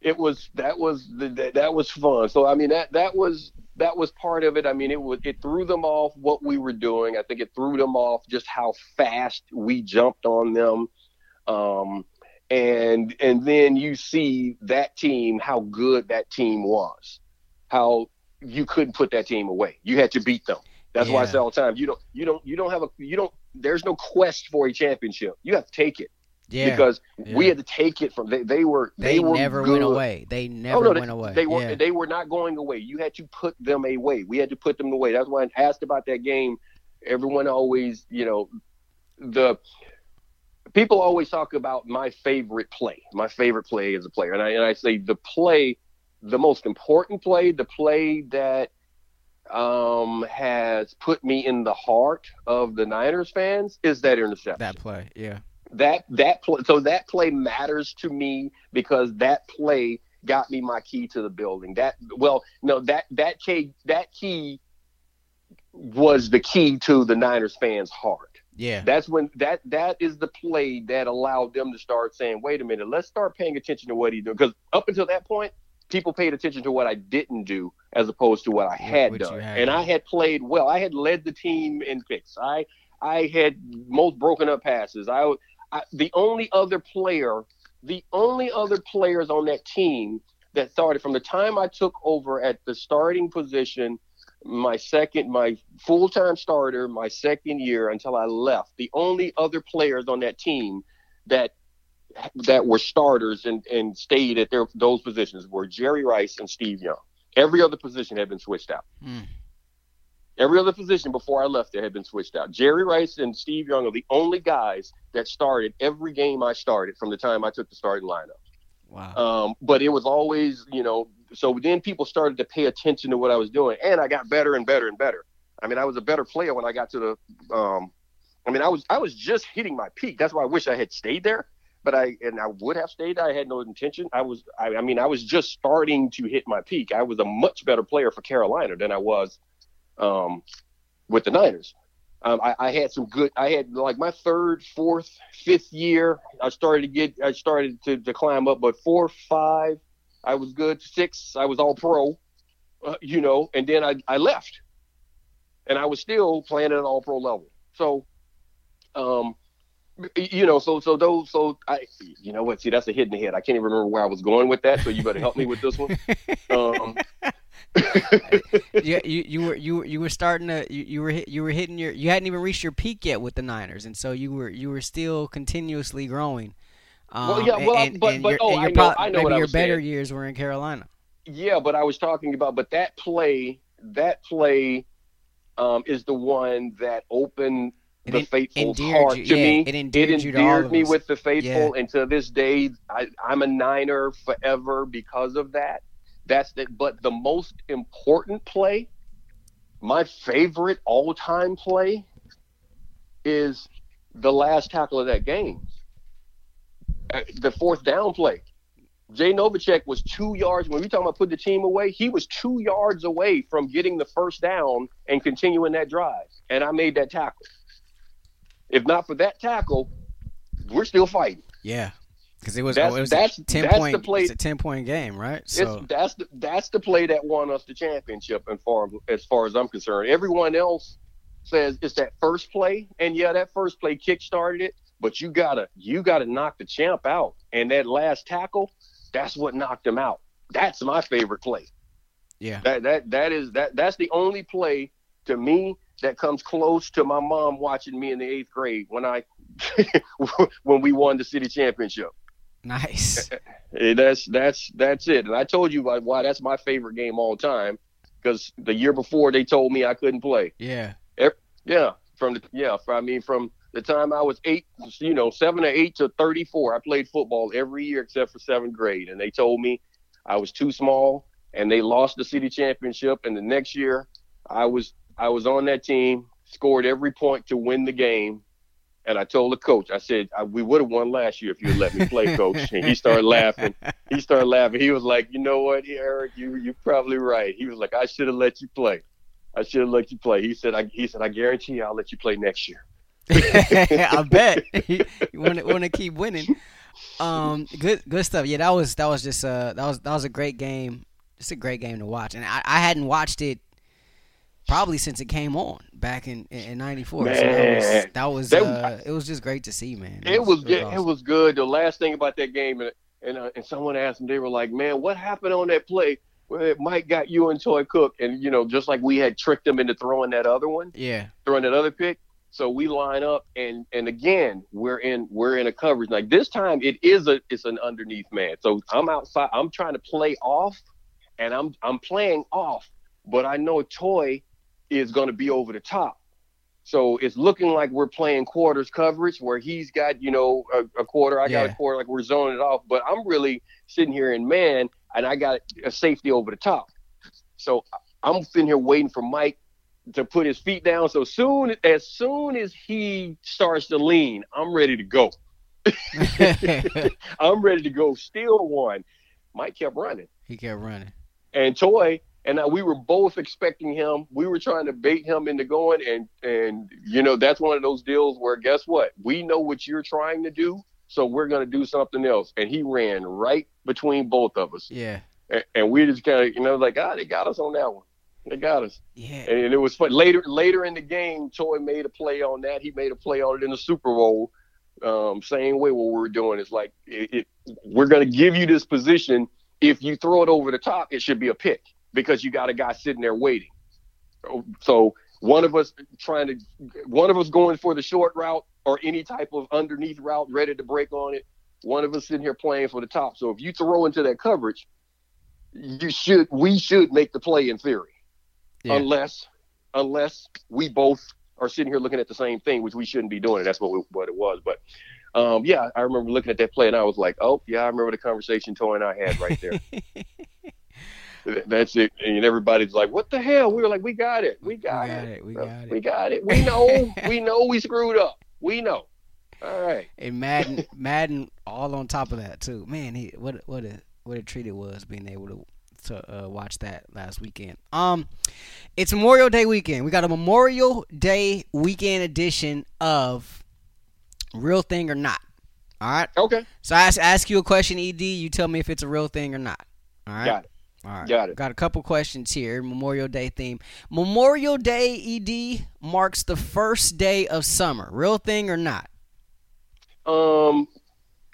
it was that was the, that, that was fun. So I mean that that was that was part of it. I mean, it was it threw them off what we were doing. I think it threw them off just how fast we jumped on them. Um, and and then you see that team how good that team was, how you couldn't put that team away. You had to beat them. That's yeah. why I say all the time, you don't you don't you don't have a you don't there's no quest for a championship. You have to take it. Yeah. Because yeah. we had to take it from they, they were they, they, were never good. went away. They never oh, no, went away. They were yeah. they were not going away. You had to put them away. We had to put them away. That's why I asked about that game. Everyone always, you know, the people always talk about my favorite play. My favorite play as a player, and I and I say the play, the most important play, the play that um, has put me in the heart of the Niners fans is that interception. that play. Yeah. that that play, so that play matters to me because that play got me my key to the building. That well, no, that that key that key was the key to the Niners fans' heart. Yeah. That's when that that is the play that allowed them to start saying, "Wait a minute, let's start paying attention to what he's doing." Because up until that point, people paid attention to what I didn't do as opposed to what I had what done, had and. I had played well. I had led the team in picks. I I had most broken up passes. I, I the only other player, the only other players on that team that started from the time I took over at the starting position my second my full-time starter my second year until I left. The only other players on that team that that were starters and, and stayed at their those positions were Jerry Rice and Steve Young. Every other position had been switched out. Mm. every other position before I left there had been switched out. Jerry Rice and Steve Young are the only guys that started every game I started from the time I took the starting lineup. Wow. um, but it was always, you know, so then people started to pay attention to what I was doing, and I got better and better and better. I mean, I was a better player when I got to the. Um, I mean, I was I was just hitting my peak. That's why I wish I had stayed there. But I and I would have stayed. I had no intention. I was. I, I mean, I was just starting to hit my peak. I was a much better player for Carolina than I was um, with the Niners. Um, I, I had some good. I had like my third, fourth, fifth year. I started to get. I started to, to climb up, but four, five, I was good. Six, I was all pro. Uh, you know, and then I I left, and I was still playing at an all pro level. So, um, you know, so so those so I you know what? See, that's a hit head. I can't even remember where I was going with that. So you better help me with this one. Um, (laughs) yeah, you, you were you you were starting to you, you were you were hitting your you hadn't even reached your peak yet with the Niners, and so you were you were still continuously growing. Um, Well, yeah, well, and, but- and but- your, oh, I know- pro- I know maybe your better saying. years were in Carolina. Yeah, but I was talking about, but that play, that play, um, is the one that opened It the faithful's heart you- to yeah, me. it endeared you to endeared me with the faithful, and to this day, I, I'm a Niner forever because of that. That's the, but the most important play, my favorite all-time play, is the last tackle of that game, Uh, the fourth down play. Jay Novacek was two yards. When we talking about putting the team away, he was two yards away from getting the first down and continuing that drive. And I made that tackle. If not for that tackle, we're still fighting. Yeah, because it was oh, That's- it was that's- a ten that's the point play- it's a ten point game, right? So that's the that's the play that won us the championship. And far as far as I'm concerned, everyone else says it's that first play, and yeah, that first play kick started it. But you gotta you gotta knock the champ out, and that last tackle, that's what knocked him out. That's my favorite play. yeah, That that that is that that's the only play to me that comes close to my mom watching me in the eighth grade when I (laughs) when we won the city championship. nice. (laughs) That's that's that's it. And I told you why, why that's my favorite game all time because the year before they told me I couldn't play. Yeah, Yeah, from the yeah, from, I mean from the time I was eight, you know, seven or eight to thirty four, I played football every year except for seventh grade, and they told me I was too small, and they lost the city championship. And the next year, I was I was on that team, scored every point to win the game. And I told the coach, I said, I, we would have won last year if you let me play, coach. And he started laughing. He started laughing. He was like, you know what, Eric, you you're probably right. He was like, I should have let you play. I should have let you play. He said, I he said, I guarantee you I'll let you play next year. (laughs) I bet (laughs) you want to want to keep winning. Um, good good stuff. Yeah, that was that was just uh that was that was a great game. It's a great game to watch, and I, I hadn't watched it probably since it came on back in in '94. So that was that was uh, it was just great to see, man. It was really good. It awesome. was good. The last thing about that game, and and, uh, and someone asked them, they were like, "Man, what happened on that play where Mike got you and Toi Cook?" And you know, just like we had tricked them into throwing that other one, yeah throwing that other pick. So we line up and and again we're in we're in a coverage. Like this time it is a it's an underneath man. So I'm outside, I'm trying to play off and I'm I'm playing off, but I know Toi is gonna be over the top. So it's looking like we're playing quarters coverage where he's got, you know, a, a quarter, I got a quarter, like we're zoning it off. But I'm really sitting here in man and I got a safety over the top. So I'm sitting here waiting for Mike to put his feet down. So soon as soon as he starts to lean, I'm ready to go. (laughs) I'm ready to go steal one. Mike kept running. he kept running. And Toi and I, we were both expecting him. We were trying to bait him into going and and you know, that's one of those deals where guess what? We know what you're trying to do, so we're gonna do something else. And he ran right between both of us. Yeah. And, and we just kind of, you know, like, ah, they got us on that one. They got us. Yeah. And it was fun. Later, later in the game, Toi made a play on that. He made a play on it in the Super Bowl. Um, same way what we're doing is like, it, it, we're going to give you this position. If you throw it over the top, it should be a pick because you got a guy sitting there waiting. So- So one of us trying to, one of us going for the short route or any type of underneath route, ready to break on it. One of us sitting here playing for the top. So if you throw into that coverage, you should, we should make the play in theory Yeah. unless unless we both are sitting here looking at the same thing, which we shouldn't be doing. And that's what we, what it was. But um, yeah, I remember looking at that play and I was like, oh yeah, I remember the conversation Toi and I had right there. (laughs) That's it. And everybody's like, what the hell? We were like, we got it, we got, got it. it, we Uh, got it. we got it. We know, we (laughs) know, we screwed up. We know. All right. And Madden, (laughs) Madden, all on top of that too. Man, he what what a what a treat it was being able to to uh, watch that last weekend. Um, it's Memorial Day weekend. We got a Memorial Day weekend edition of Real Thing or Not. All right. Okay. So I ask, ask you a question, Ed. You tell me if it's a real thing or not. All right. Got it. All right. Got it. Got a couple questions here. Memorial Day theme. Memorial Day, Ed, marks the first day of summer. Real thing or not? Um,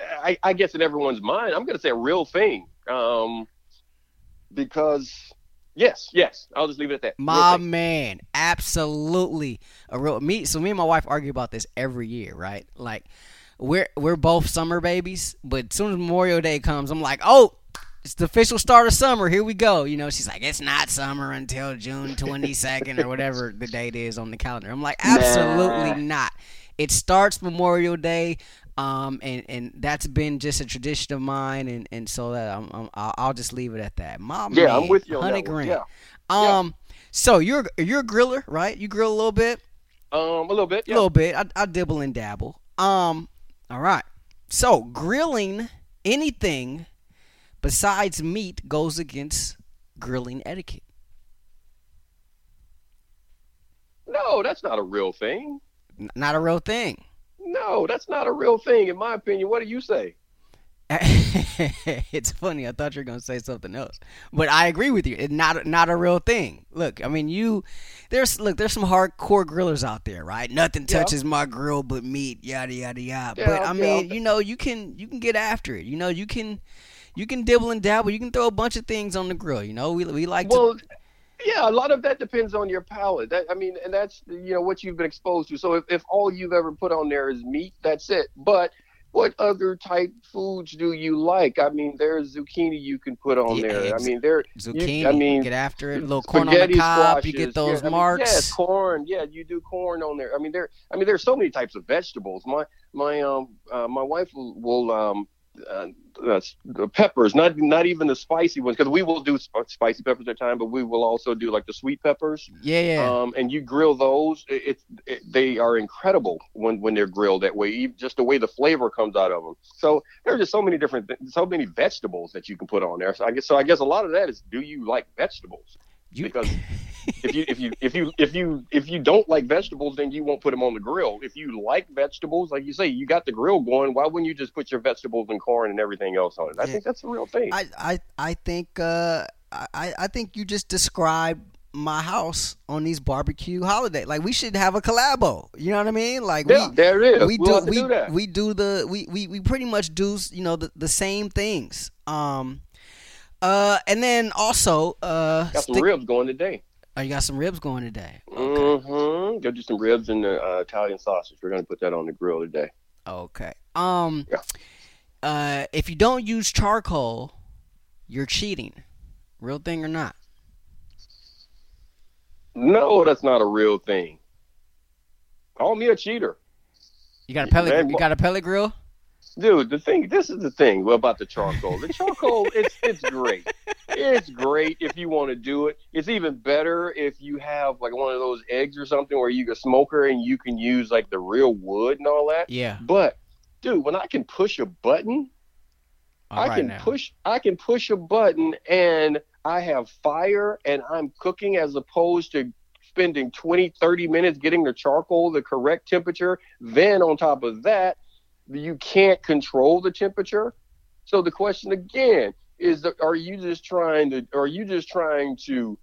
I, I guess in everyone's mind, I'm going to say a real thing. Um, because yes, yes, I'll just leave it at that. Real My thing. man, absolutely a real me. So me and my wife argue about this every year, right? Like we're we're both summer babies, but as soon as Memorial Day comes, I'm like, oh, it's the official start of summer. Here we go. You know, she's like, it's not summer until June (laughs) 22nd or whatever the date is on the calendar. I'm like, absolutely not. It starts Memorial Day. Um and and that's been just a tradition of mine, and and so that I'm, I'm I'll I'll just leave it at that. My Yeah, man, I'm with you on hundred that one. grand. Yeah. Um, so you're you're a griller, right? You grill a little bit, Um, a little bit. a little bit. I, I dibble and dabble. Um, all right. So grilling anything besides meat goes against grilling etiquette. No, that's not a real thing. N- not a real thing. No, that's not a real thing, in my opinion. What do you say? (laughs) it's funny. I thought you were gonna say something else, but I agree with you. It's not not a real thing. Look, I mean, you there's look there's some hardcore grillers out there, right? Nothing Yeah. touches my grill but meat, yada yada yada. Yeah, but I yeah. mean, you know, you can you can get after it. You know, you can you can dibble and dabble. You can throw a bunch of things on the grill. You know, we we like to. Yeah, a lot of that depends on your palate. That I mean, and that's you know what you've been exposed to. So if, if all you've ever put on there is meat, that's it. But what other type foods do you like? I mean, there's zucchini you can put on Yeah, there. I mean, there Zucchini, You, I mean, get after it. A little corn on the cob. You get those yeah, I mean, marks. yes, corn. Yeah, you do corn on there. I mean, there. I mean, there's so many types of vegetables. My my um uh, my wife will, will um uh, uh, the peppers, not not even the spicy ones, because we will do sp- spicy peppers at time, but we will also do like the sweet peppers. yeah, yeah. Um, and you grill those. It, it's it, they are incredible when when they're grilled that way. Just the way the flavor comes out of them. So there's just so many different, so many vegetables that you can put on there. So I guess so. I guess a lot of that is, do you like vegetables? you, because (laughs) if you if you if you if you if you don't like vegetables, then you won't put them on the grill. If you like vegetables, like you say, you got the grill going. Why wouldn't you just put your vegetables and corn and everything else on it? I Yeah. think that's the real thing. I, I I think uh I, I think you just described my house on these barbecue holiday. Like we should have a collabo. You know what I mean? Like yeah, we there it is. we we'll do we do that. we do the we, we we pretty much do you know the, the same things. Um uh and then also uh got some stick- ribs going today. Oh, you got some ribs going today. Okay. Mm-hmm. Go do some ribs and uh, Italian sausage. We're gonna put that on the grill today. Okay. Um, Yeah. uh, if you don't use charcoal, you're cheating. Real thing or not? No, that's not a real thing. Call me a cheater. You got a pellet? Man, you got a pellet grill? Dude, the thing, this is the thing about the charcoal. The charcoal, (laughs) it's it's great. It's great if you want to do it. It's even better if you have like one of those eggs or something where you can smoker and you can use like the real wood and all that. Yeah. But dude, when I can push a button, All I right can now. push I can push a button and I have fire and I'm cooking as opposed to spending 20 30 minutes getting the charcoal the correct temperature then on top of that you can't control the temperature? So the question again is are you just trying to are you just trying to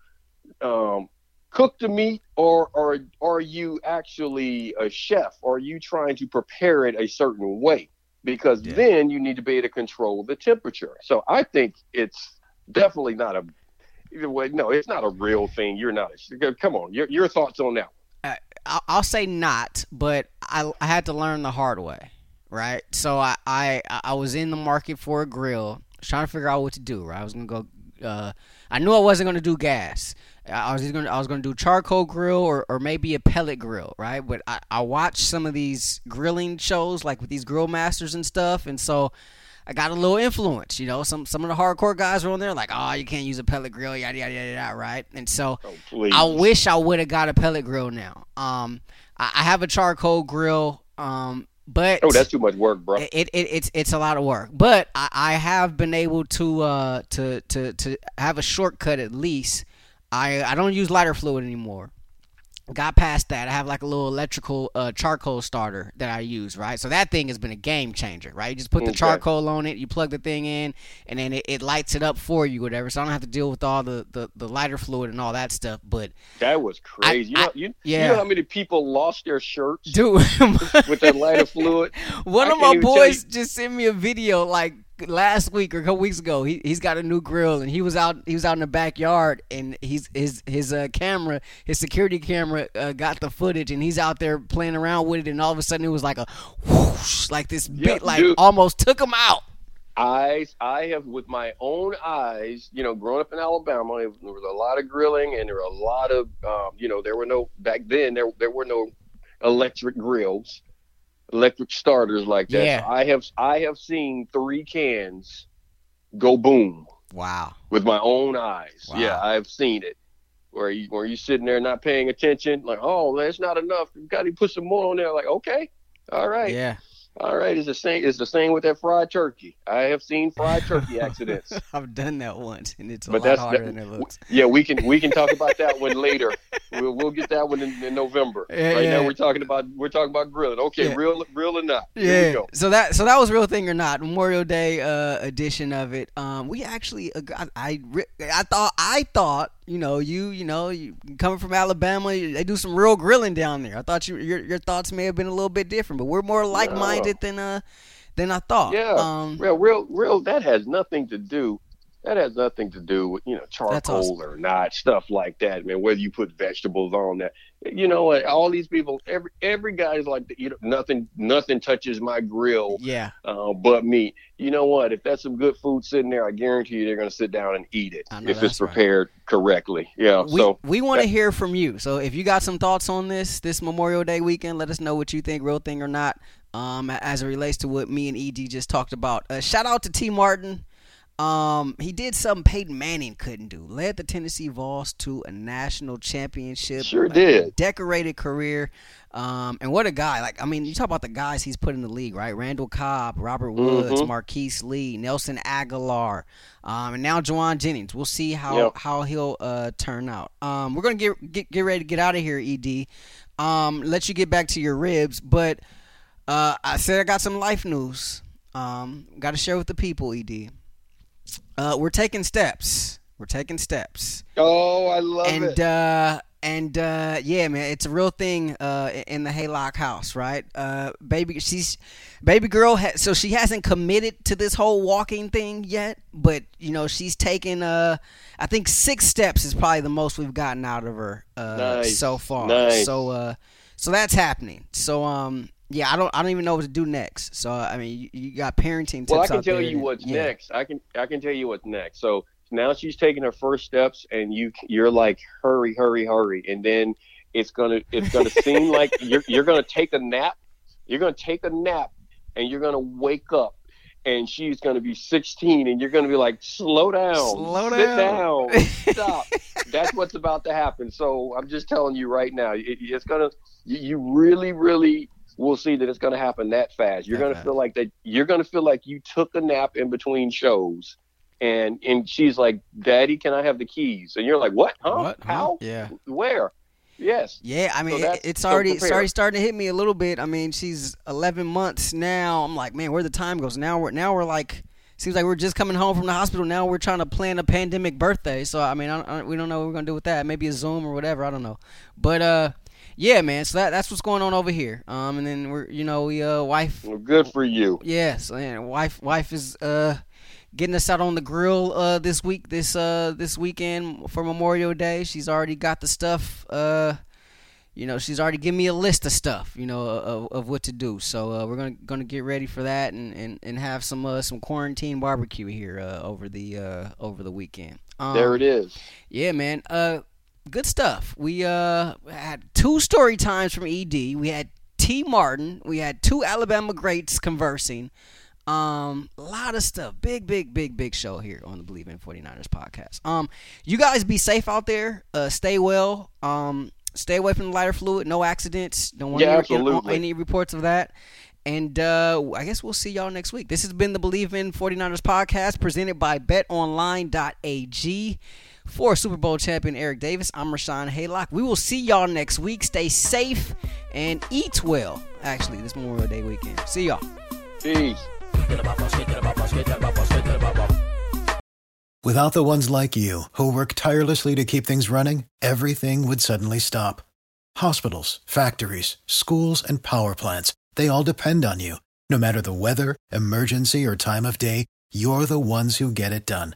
um, cook the meat or, or are you actually a chef? Are you trying to prepare it a certain way? Because Yeah. then you need to be able to control the temperature. So i think it's definitely not a either way no it's not a real thing. You're not a, come on your, your thoughts on that I'll, I'll say not, but I, I had to learn the hard way, right? So I, I I was in the market for a grill, trying to figure out what to do. Right, I was gonna go. Uh, I knew I wasn't gonna do gas. I was gonna I was gonna do charcoal grill or, or maybe a pellet grill, right? But I, I watched some of these grilling shows like with these grill masters and stuff, and so I got a little influence. You know, some some of the hardcore guys were on there like, oh, you can't use a pellet grill, yada yada yada, yada right? And so oh I wish I would have got a pellet grill now. Um, I, I have a charcoal grill. Um, but oh that's too much work bro it, it, it's it's a lot of work. But I, I have been able to uh to, to to have a shortcut at least. I I don't use lighter fluid anymore. Got past that. I have like a little electrical uh, charcoal starter that I use, right? So that thing has been a game changer, right? You just put the Okay. charcoal on it, you plug the thing in, and then it, it lights it up for you, whatever. So I don't have to deal with all the, the, the lighter fluid and all that stuff. But that was crazy I- you, know, you, yeah. you know how many people lost their shirts dude, with that lighter fluid (laughs) One I of my boys just sent me a video like last week or a couple weeks ago. He he's got a new grill and he was out he was out in the backyard and he's his his uh, camera his security camera uh, got the footage and he's out there playing around with it and all of a sudden it was like a whoosh like this bit like dude. almost took him out. I I have with my own eyes, you know, growing up in Alabama, there was a lot of grilling and there were a lot of, um, you know, there were no back then there there were no electric grills, electric starters like that. Yeah. So I have I have seen three cans go boom Wow. with my own eyes. Wow. Yeah, I've seen it. Where you where you sitting there not paying attention, like, oh, that's not enough. You got to put some more on there. Like, okay, all right. Yeah. All right, it's the same. It's the same with that fried turkey. I have seen fried turkey (laughs) accidents. I've done that once and it's a But lot that's- harder that- than it looks. Yeah, we can we can talk about that one later. We'll, we'll get that one in, in November. Yeah, right yeah. now we're talking about we're talking about grilling. Okay, Yeah. real real or not? Yeah. So that so that was real thing or not Memorial Day uh, edition of it. Um, we actually uh, I I, I thought I thought you know you you know you coming from Alabama they do some real grilling down there. I thought you your your thoughts may have been a little bit different, but we're more like minded than uh than I thought. Yeah, Um, real real real. That has nothing to do. That has nothing to do with you know charcoal awesome. or not stuff like that, man. Whether you put vegetables on that, you know what? All these people, every every guy's like, you know, nothing nothing touches my grill yeah, uh, but meat. You know what? If that's some good food sitting there, I guarantee you they're going to sit down and eat it if it's that's right. prepared correctly. Yeah. we so we want to hear from you. So if you got some thoughts on this this Memorial Day weekend, let us know what you think, real thing or not, um, as it relates to what me and Ed just talked about. Uh, shout out to Tee Martin. Um, he did something Peyton Manning couldn't do. Led the Tennessee Vols to a national championship. Sure A did. Decorated career. Um, and what a guy! Like, I mean, you talk about the guys he's put in the league, right? Randall Cobb, Robert Woods, Mhm. Marquise Lee, Nelson Agholor, um, and now Jauan Jennings. We'll see how Yep. how he'll uh, turn out. Um, we're gonna get, get get ready to get out of here, Ed. Um, let you get back to your ribs, but uh, I said I got some life news. Um, got to share with the people, Ed. Uh, we're taking steps. We're taking steps Oh, I love and it. And uh, and uh, yeah, man, it's a real thing uh, in the Haylock house, right? Uh, baby, she's baby girl. Ha- so she hasn't committed to this whole walking thing yet, but you know she's taken. Uh, I think six steps is probably the most we've gotten out of her uh, Nice. so far. Nice. So uh, so that's happening. So um, yeah, I don't I don't even know what to do next. So I mean, you, you got parenting tips Well, I can tell you that- what's yeah. next. I can I can tell you what's next. So now she's taking her first steps, and you you're like hurry, hurry, hurry, and then it's gonna it's gonna (laughs) seem like you're you're gonna take a nap. You're gonna take a nap, and you're gonna wake up. And she's going to be 16, and you're going to be like, slow down, Slow sit down." down, stop. (laughs) That's what's about to happen. So I'm just telling you right now, it, it's to, you, you really, really will see that it's going to happen that fast. You're going to feel like that. You're going to feel like you took a nap in between shows, and and she's like, "Daddy, can I have the keys?" And you're like, "What? Huh? What? How? Yeah. Where? Yes. Yeah, I mean, that's- it's so already it's already starting to hit me a little bit. I mean, she's 11 months now. I'm like, man, where the time goes? Now we're now we're like, seems like we're just coming home from the hospital. Now we're trying to plan a pandemic birthday. So I mean, I, I, we don't know what we're gonna do with that. Maybe a Zoom or whatever. I don't know. But uh, yeah, man. So that that's what's going on over here. Um, and then we're you know we uh wife Well, good for you. Yes, and wife wife is uh getting us out on the grill uh this week this uh this weekend for Memorial Day. She's already got the stuff uh you know, she's already given me a list of stuff, you know, of, of what to do. So uh, we're gonna gonna get ready for that and, and, and have some uh, some quarantine barbecue here uh, over the uh, over the weekend. Um, There it is. yeah, man. Good stuff. We uh had two story times from ED. We had Tee Martin. We had two Alabama greats conversing. Um, a lot of stuff. Big, big, big, big show here on the Bleav in 49ers podcast. Um, you guys be safe out there. Uh, stay well. Um, stay away from the lighter fluid. No accidents. Don't want Yeah, absolutely. any reports of that. And uh, I guess we'll see y'all next week. This has been the Bleav in 49ers podcast presented by betonline.ag. For Super Bowl champion Eric Davis, I'm Rashawn Haylock. We will see y'all next week. Stay safe and eat well. Actually, this Memorial Day weekend. See y'all. Peace. Without the ones like you, who work tirelessly to keep things running, everything would suddenly stop. Hospitals, factories, schools, and power plants, they all depend on you. No matter the weather, emergency, or time of day, you're the ones who get it done.